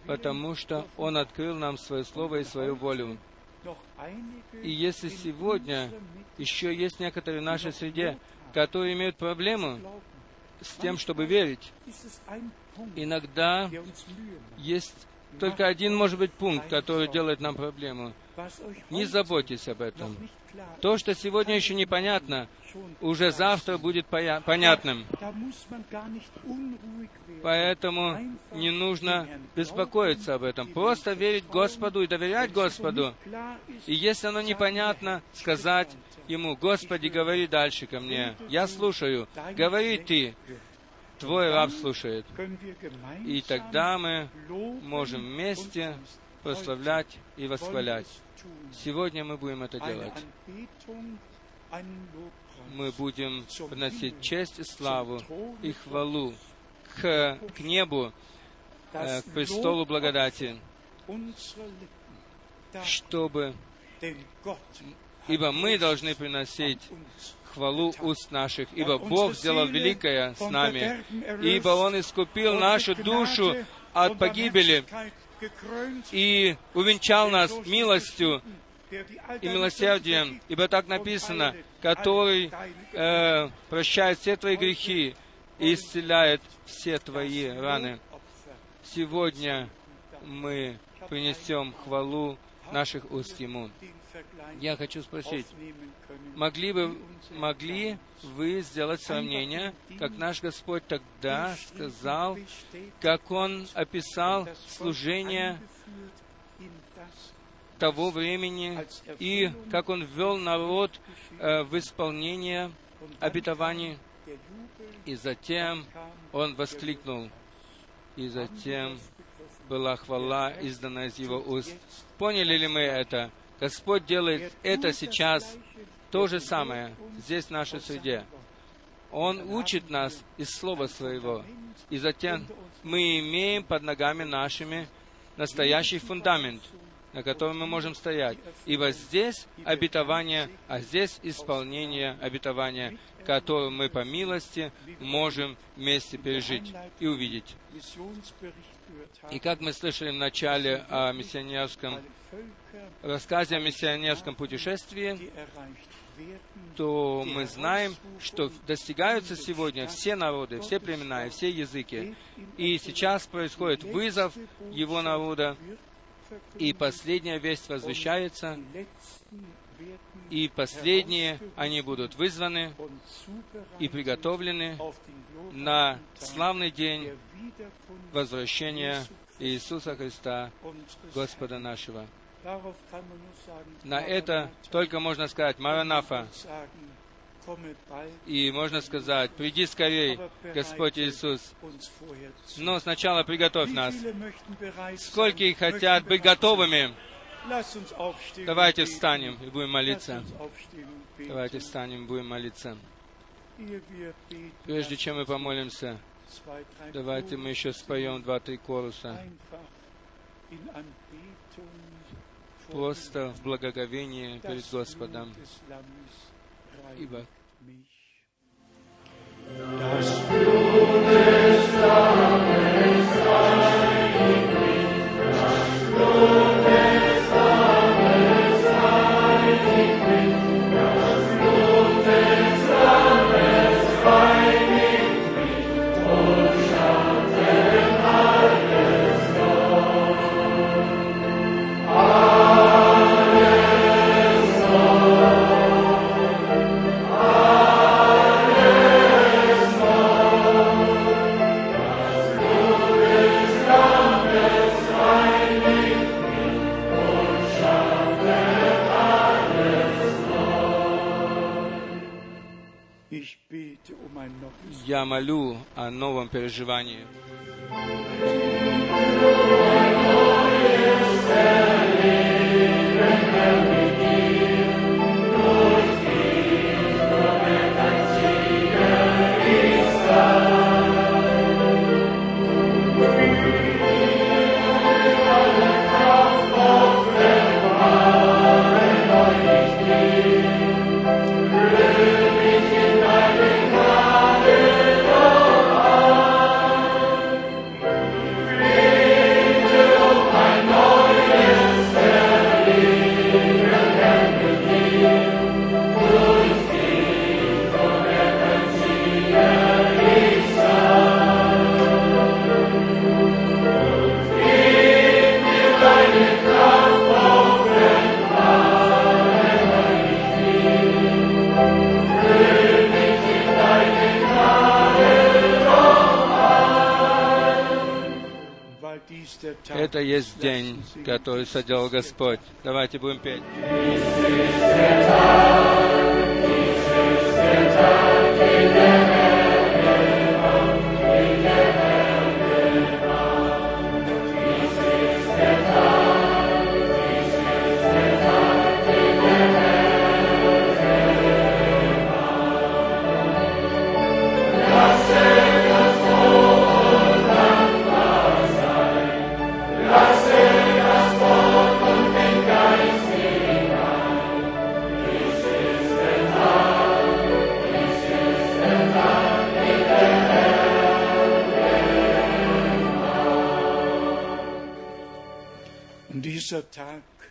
потому что Он открыл нам свое Слово и свою волю. И если сегодня еще есть некоторые в нашей среде, которые имеют проблему с тем, чтобы верить, иногда есть только один, может быть, пункт, который делает нам проблему. Не заботьтесь об этом. То, что сегодня еще непонятно, уже завтра будет понятным. Поэтому не нужно беспокоиться об этом. Просто верить Господу и доверять Господу. И если оно непонятно, сказать Ему, Господи, говори дальше ко мне. Я слушаю. Говори Ты. Твой раб слушает. И тогда мы можем вместе прославлять и восхвалять. Сегодня мы будем это делать. Мы будем приносить честь и славу и хвалу к, к небу, э, к престолу благодати, чтобы, ибо мы должны приносить хвалу уст наших, ибо Бог сделал великое с нами, ибо Он искупил нашу душу от погибели и увенчал нас милостью и милосердием, ибо так написано, который э, прощает все твои грехи и исцеляет все твои раны. Сегодня мы принесем хвалу наших уст Ему. Я хочу спросить, могли бы, могли вы сделать сравнение, как наш Господь тогда сказал, как Он описал служение того времени и как Он ввел народ э, в исполнение обетований, и затем Он воскликнул, и затем была хвала, изданная из Его уст. Поняли ли мы это? Господь делает это сейчас то же самое здесь, в нашей среде. Он учит нас из Слова Своего, и затем мы имеем под ногами нашими настоящий фундамент, на котором мы можем стоять. Ибо здесь обетование, а здесь исполнение обетования, которое мы по милости можем вместе пережить и увидеть. И как мы слышали в начале о миссионерском рассказе о миссионерском путешествии, то мы знаем, что достигаются сегодня все народы, все племена и все языки. И сейчас происходит вызов его народа, и последняя весть возвещается, и последние, они будут вызваны и приготовлены на славный день возвращения Иисуса Христа, Господа нашего. На это только можно сказать «Маранафа». И можно сказать «Приди скорей, Господь Иисус». Но сначала приготовь нас. Сколько хотят быть готовыми? Давайте встанем и будем молиться. Давайте встанем и будем молиться. Прежде чем мы помолимся, давайте мы еще споем два-три коруса. Просто в благоговении перед Господом. Ибо Ich я молю о новом переживании. Bitte um Это есть день, который соделал Господь. Давайте будем петь.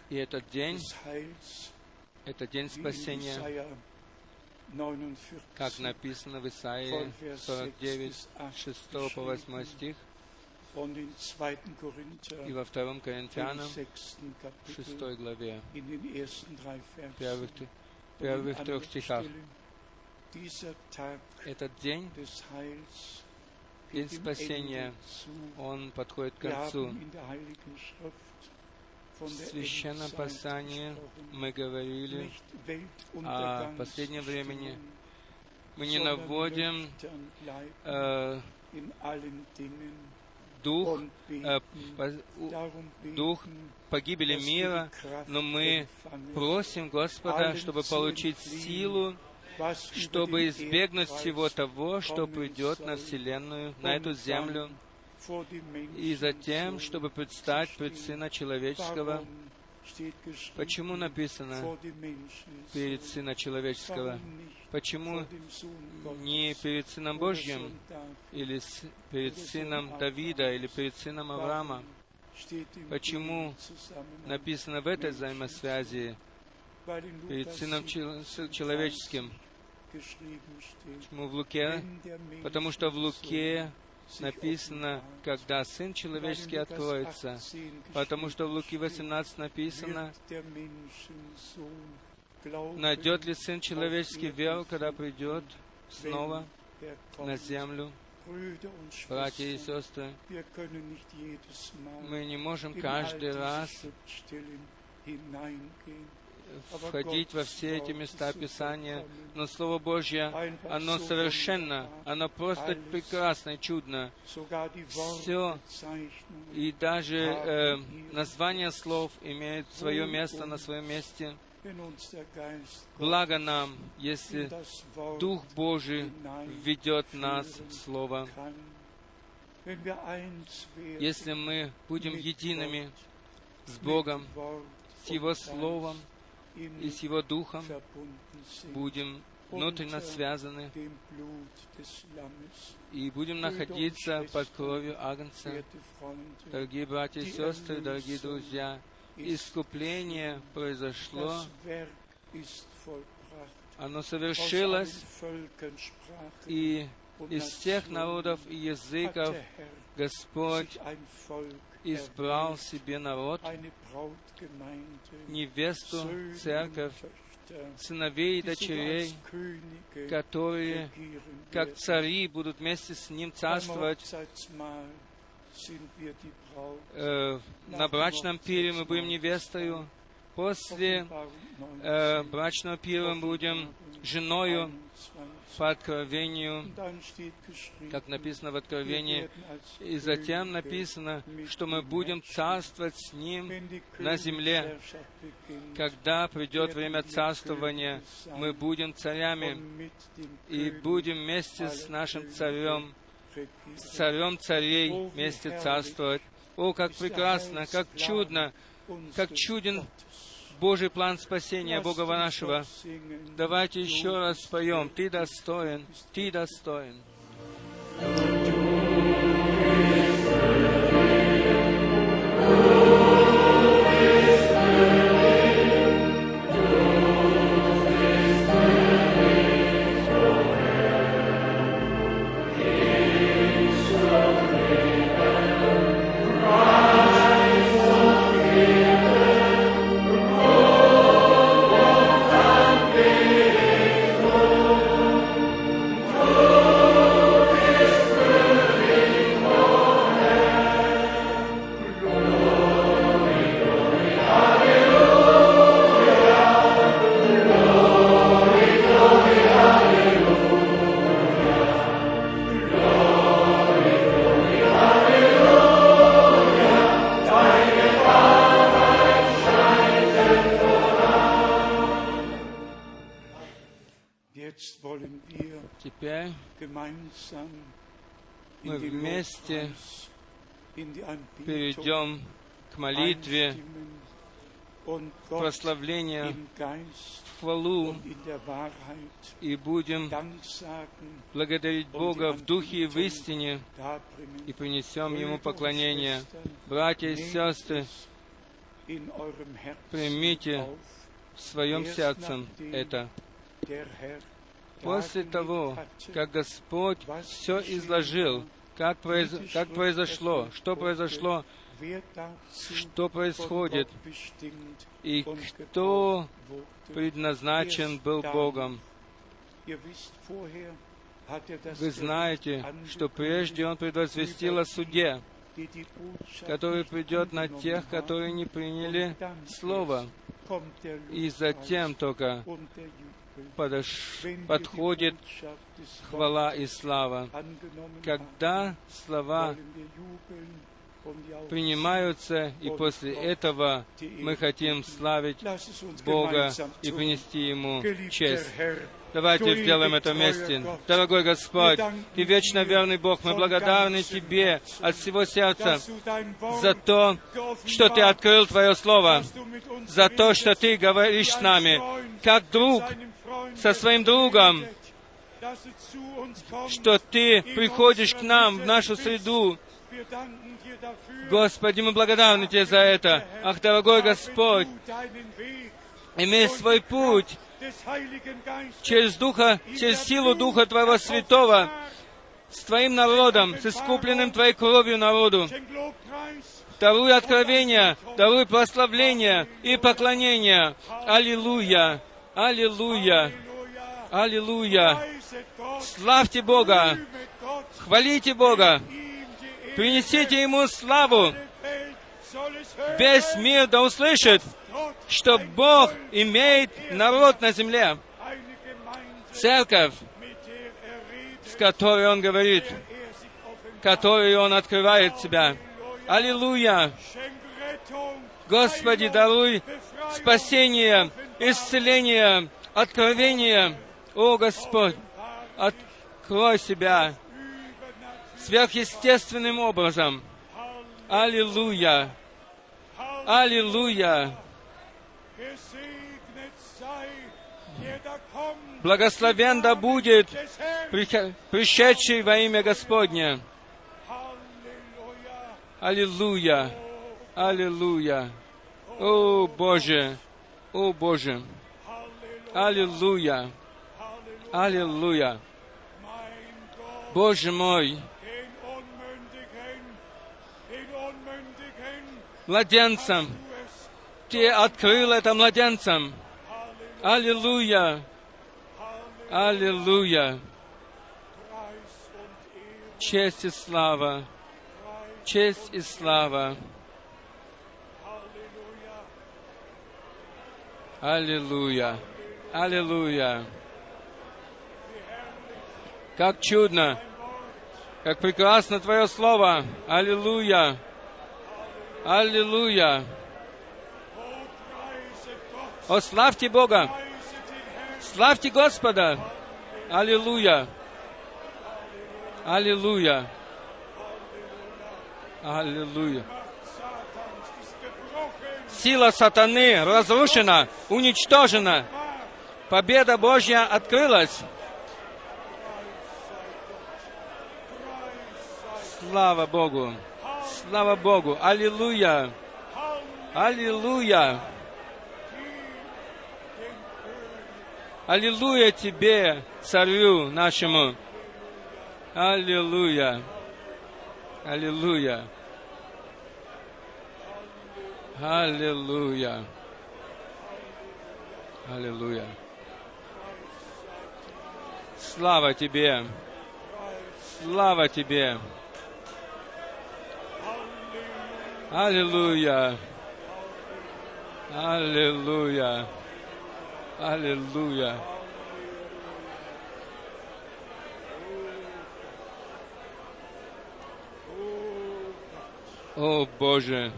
И этот день, это день спасения, Jesaja 49, как написано в Исаии von Vers 6 49, bis 8 6 по 8 стих, und in 2. Korinther и во втором Коринфянам, 6. Kapitel 6 главе, первых, первых трех стихах. Этот день, день спасения, он подходит к концу. В Священном Писании мы говорили, о последнем времени. Мы не наводим э, дух, э, по- дух погибели мира, но мы просим Господа, чтобы получить силу, чтобы избегнуть всего того, что придет на Вселенную, на эту землю, и затем, чтобы предстать пред. Сына Человеческого. Почему написано перед Сына Человеческого? Почему не перед Сыном Божьим, или перед Сыном Давида, или перед Сыном Авраама? Почему? Написано в этой взаимосвязи перед Сыном 7 Чел- с- Человеческим. Почему в Луке? Потому что в Луке написано, когда Сын Человеческий откроется. Потому что в Луки 18 написано, найдет ли Сын Человеческий веру, когда придет снова на землю. Братья и сестры, мы не можем каждый раз входить во все эти места Писания, но Слово Божье, оно совершенно, оно просто прекрасно чудно. Все, и даже э, название слов имеет свое место на своем месте. Благо нам, если Дух Божий введет нас в Слово. Если мы будем едиными с Богом, с Его Словом и с Его Духом, будем внутренне связаны и будем находиться под кровью Агнца. Дорогие братья и сестры, дорогие друзья, искупление произошло, оно совершилось, и из всех народов и языков Господь избрал себе народ, невесту, церковь, сыновей и дочерей, которые, как цари, будут вместе с Ним царствовать. Э, на брачном пире мы будем невестою. После э, брачного пира мы будем женою по откровению, как написано в Откровении. И затем написано, что мы будем царствовать с Ним на земле. Когда придет время царствования, мы будем царями и будем вместе с нашим царем, царем царей вместе царствовать. О, как прекрасно, как чудно, как чуден Божий план спасения Бога нашего. Давайте еще раз споем. Ты достоин, Ты достоин. Du bist Geist хвалу и будем благодарить Бога в духе и в истине и принесем Ему поклонение. Братья и сестры, примите в своем сердце это. После того, как Господь все изложил, как, произ- как произошло, что произошло, что происходит и кто предназначен был Богом. Er Вы знаете, что прежде Он предвозвестил о суде, который придет на тех, которые не приняли Слово, и затем только подош- подходит хвала и слава. Когда слова принимаются, и после этого мы хотим славить Бога и принести Ему честь. Давайте сделаем это вместе. Дорогой Господь, Ты вечно верный Бог, мы благодарны Тебе от всего сердца за то, что Ты открыл Твое Слово, за то, что Ты говоришь с нами, как друг со своим другом, что Ты приходишь к нам в нашу среду. Господи, мы благодарны Тебе за это. Ах, дорогой Господь, имей свой путь через Духа, через силу Духа Твоего Святого с Твоим народом, с искупленным Твоей кровью народу. Даруй откровение, даруй прославление и поклонение. Аллилуйя! Аллилуйя! Аллилуйя! Славьте Бога! Хвалите Бога! Принесите Ему славу! Весь мир да услышит, что Бог имеет народ на земле, церковь, с которой Он говорит, которой Он открывает себя. Аллилуйя! Господи, даруй спасение, исцеление, откровение. О, Господь, открой себя сверхъестественным образом. Аллилуйя! Аллилуйя! Благословен да будет пришедший во имя Господне. Аллилуйя! Аллилуйя! О, Боже! О, Боже! Аллилуйя! Аллилуйя! Боже мой! Младенцам! Ты открыл это младенцам! Аллилуйя! Аллилуйя! Честь и слава! Честь и слава! Аллилуйя! Аллилуйя! Как чудно! Как прекрасно Твое Слово! Аллилуйя! Аллилуйя! О, славьте Бога! Славьте Господа! Аллилуйя! Аллилуйя! Аллилуйя! Сила сатаны разрушена, уничтожена. Победа Божья открылась. Слава Богу! Слава Богу! Аллилуйя! Аллилуйя! Аллилуйя Тебе, Царю нашему! Аллилуйя! Аллилуйя! Аллилуйя! Аллилуйя! Слава Тебе! Слава Тебе! Аллилуйя! Аллилуйя! Аллилуйя! О Боже!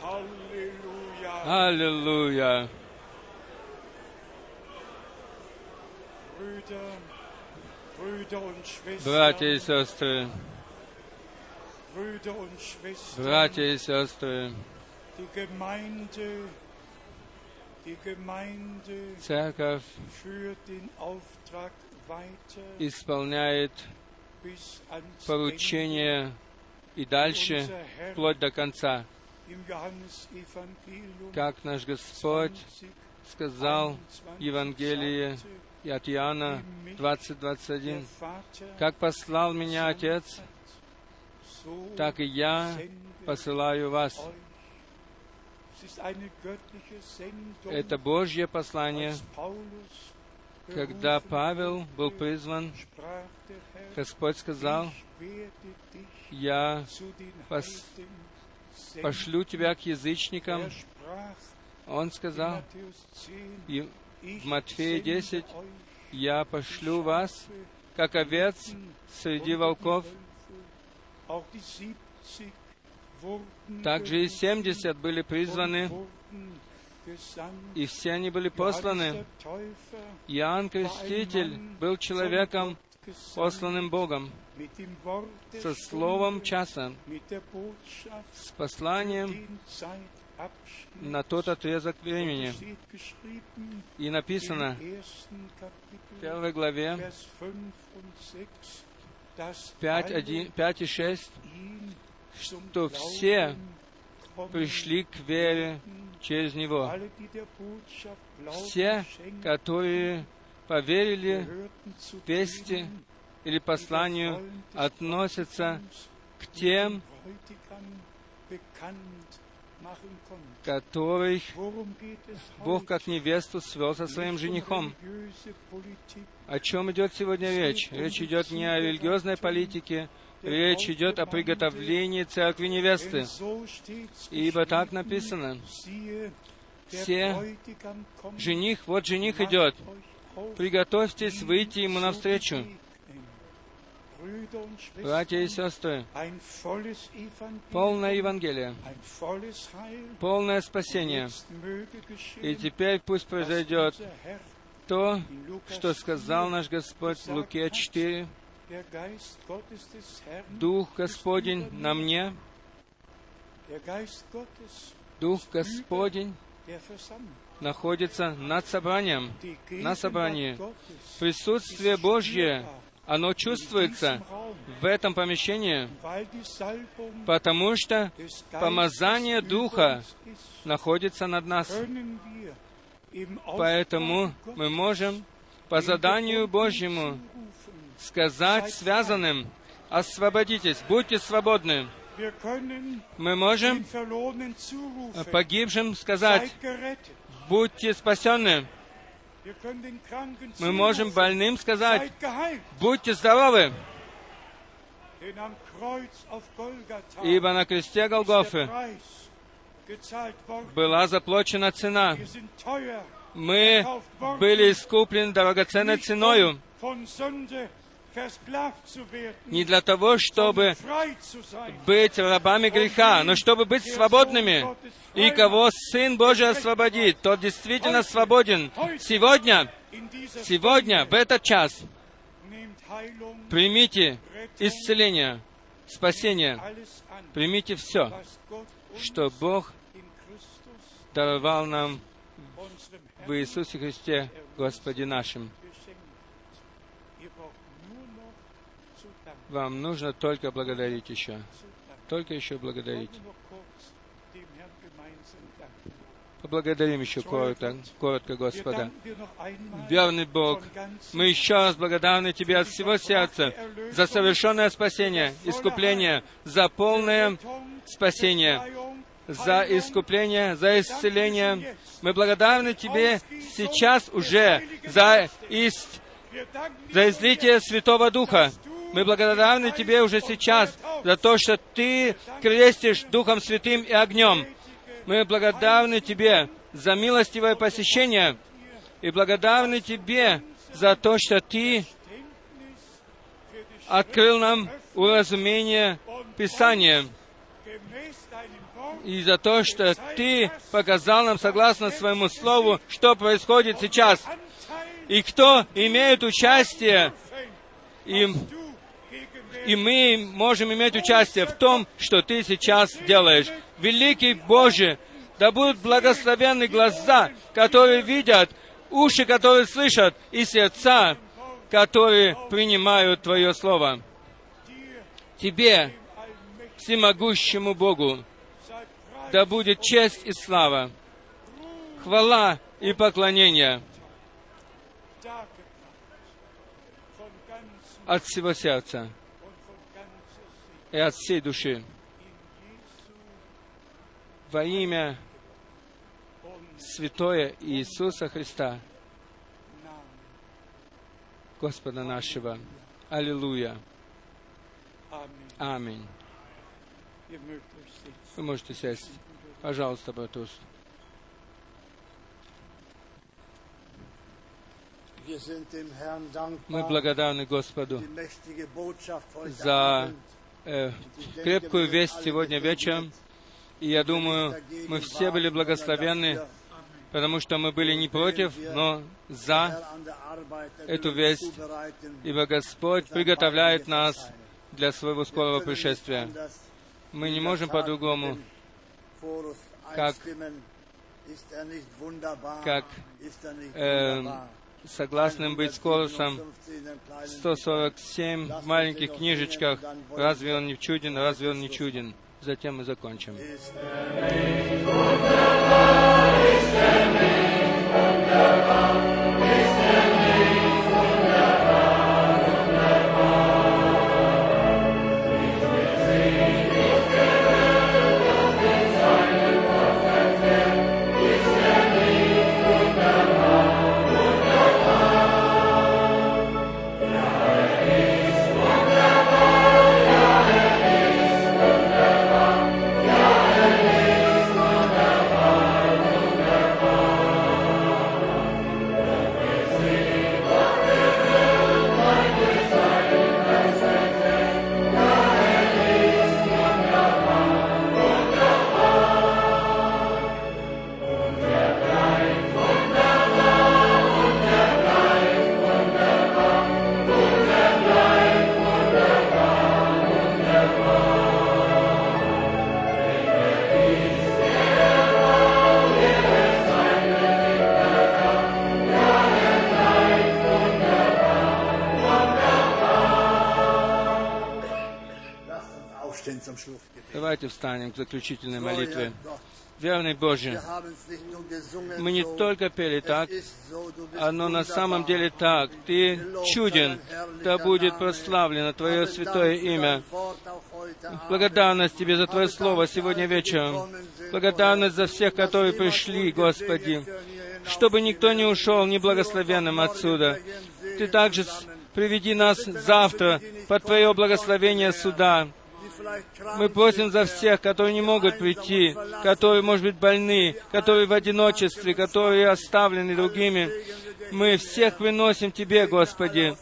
Halleluja. Аллилуйя! Brüder, Brüder und братья и сестры, церковь исполняет поручение и дальше, вплоть до конца, как наш Господь 20, сказал 21 в Евангелии от Иоанна der 20.21, Vater «Как послал меня Отец, так и я посылаю вас». Это Божье послание. Когда Павел был призван, Господь сказал, «Я пос- пошлю тебя к язычникам». Он сказал Matthäus 10, и ich в Матфея sende 10, euch «Я пошлю вас, как овец среди волков». Также и berufen семьдесят были und призваны, и все они были посланы. Иоанн Креститель был человеком, посланным Богом, со словом часа, с посланием на тот отрезок времени. И написано в первой главе 5 und 6, dass 5, alle 1, 5 и 6, ihn zum что все пришли к вере через Него. Все, которые поверили вести или посланию, относятся к тем, которых Бог как невесту свел со своим женихом. О чем идет сегодня речь? Речь идет не о религиозной политике, речь идет о приготовлении церкви невесты. Ибо так написано, все жених, вот жених идет, приготовьтесь выйти ему навстречу. Братья и сестры, полное Евангелие, полное спасение. И теперь пусть произойдет то, что сказал 4, наш Господь в Луке 4, der Geist Gottes des Herrn, «Дух Господень на мне, Дух Господень находится над собранием, на собрании. Присутствие Божье, оно чувствуется в этом помещении, потому что помазание Духа находится над нас. Поэтому мы можем по заданию Божьему сказать связанным, освободитесь, будьте свободны. Мы можем погибшим сказать, будьте спасенны. Мы можем больным сказать, будьте здоровы, ибо на кресте Голгофы была заплачена цена. Мы были искуплены драгоценной ценою не для того, чтобы sein. быть рабами греха, но чтобы быть свободными. И кого Сын Божий освободит, тот действительно свободен. Сегодня, сегодня, в этот час, примите исцеление, спасение. Примите все, что Бог даровал нам в Иисусе Христе, Господе нашим. Вам нужно только благодарить еще. Только еще благодарить. Поблагодарим еще коротко, коротко Господа. Верный Бог, мы еще раз благодарны Тебе от всего сердца за совершенное спасение, искупление, за полное спасение, за искупление, за исцеление. Мы благодарны Тебе сейчас уже за, ис- Wir danken dir за излитие Святого Духа. Мы благодарны Тебе уже сейчас за то, что Ты крестишь Духом Святым и огнем. Мы благодарны Тебе за милостивое посещение и благодарны Тебе за то, что Ты открыл нам уразумение Писания и за то, что Ты показал нам, согласно своему Слову, что происходит сейчас. И кто имеет участие, и, du gegenwärtig и мы можем иметь участие в том, что ты сейчас делаешь. Великий Боже, да будут благословенны глаза, которые видят, уши, которые слышат, и сердца, которые принимают Твое Слово. Тебе, всемогущему Богу, да будет честь и слава, хвала и поклонение от всего сердца и от всей души. Во имя Святое Иисуса Христа. Господа нашего. Аллилуйя. Аминь. Вы можете сесть. Пожалуйста, Herrn Мы благодарны Господу за. Э, крепкую весть сегодня вечером. И я думаю, мы все были благословенны, потому что мы были не против, но за, эту весть, ибо Господь приготовляет нас для своего скорого пришествия. Мы не можем по-другому, как- как, э, согласным быть с Колосом 147 в маленьких книжечках. Разве он не чуден, разве он не чуден? Затем мы закончим. Lasst Давайте встанем к заключительной молитве. Верный gesungen, мы не только пели так, оно на самом деле так. Ты чуден, да будет прославлено Твое святое имя. Благодарность Тебе за Твое Слово сегодня вечером. Благодарность за всех, которые пришли, Господи. Чтобы никто не ушел неблагословенным отсюда. Ты также приведи нас завтра под Твое благословение суда. Мы просим за всех, которые не могут прийти, которые, может быть, больны, которые в одиночестве, которые оставлены другими. Мы всех выносим Тебе, Господи.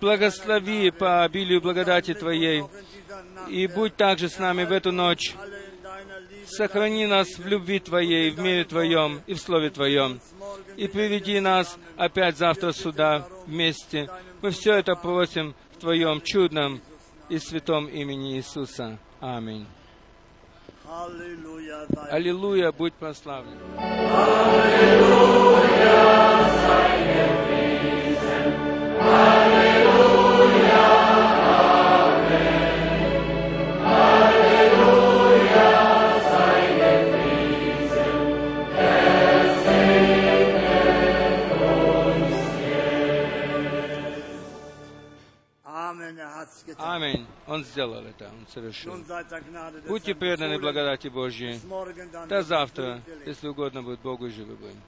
Благослови по обилию благодати Твоей. И будь также с нами в эту ночь. Сохрани нас в любви Твоей, в мире Твоем и в Слове Твоем. И приведи нас опять завтра сюда вместе. Мы все это просим в Твоем чудном и святом имени Иисуса. Аминь. Аллилуйя, будь прославлен. Amen, getan. Аминь. Он сделал это, Он совершил. Будьте преданы благодати Божьей. До завтра, если угодно будет Богу, живы будем.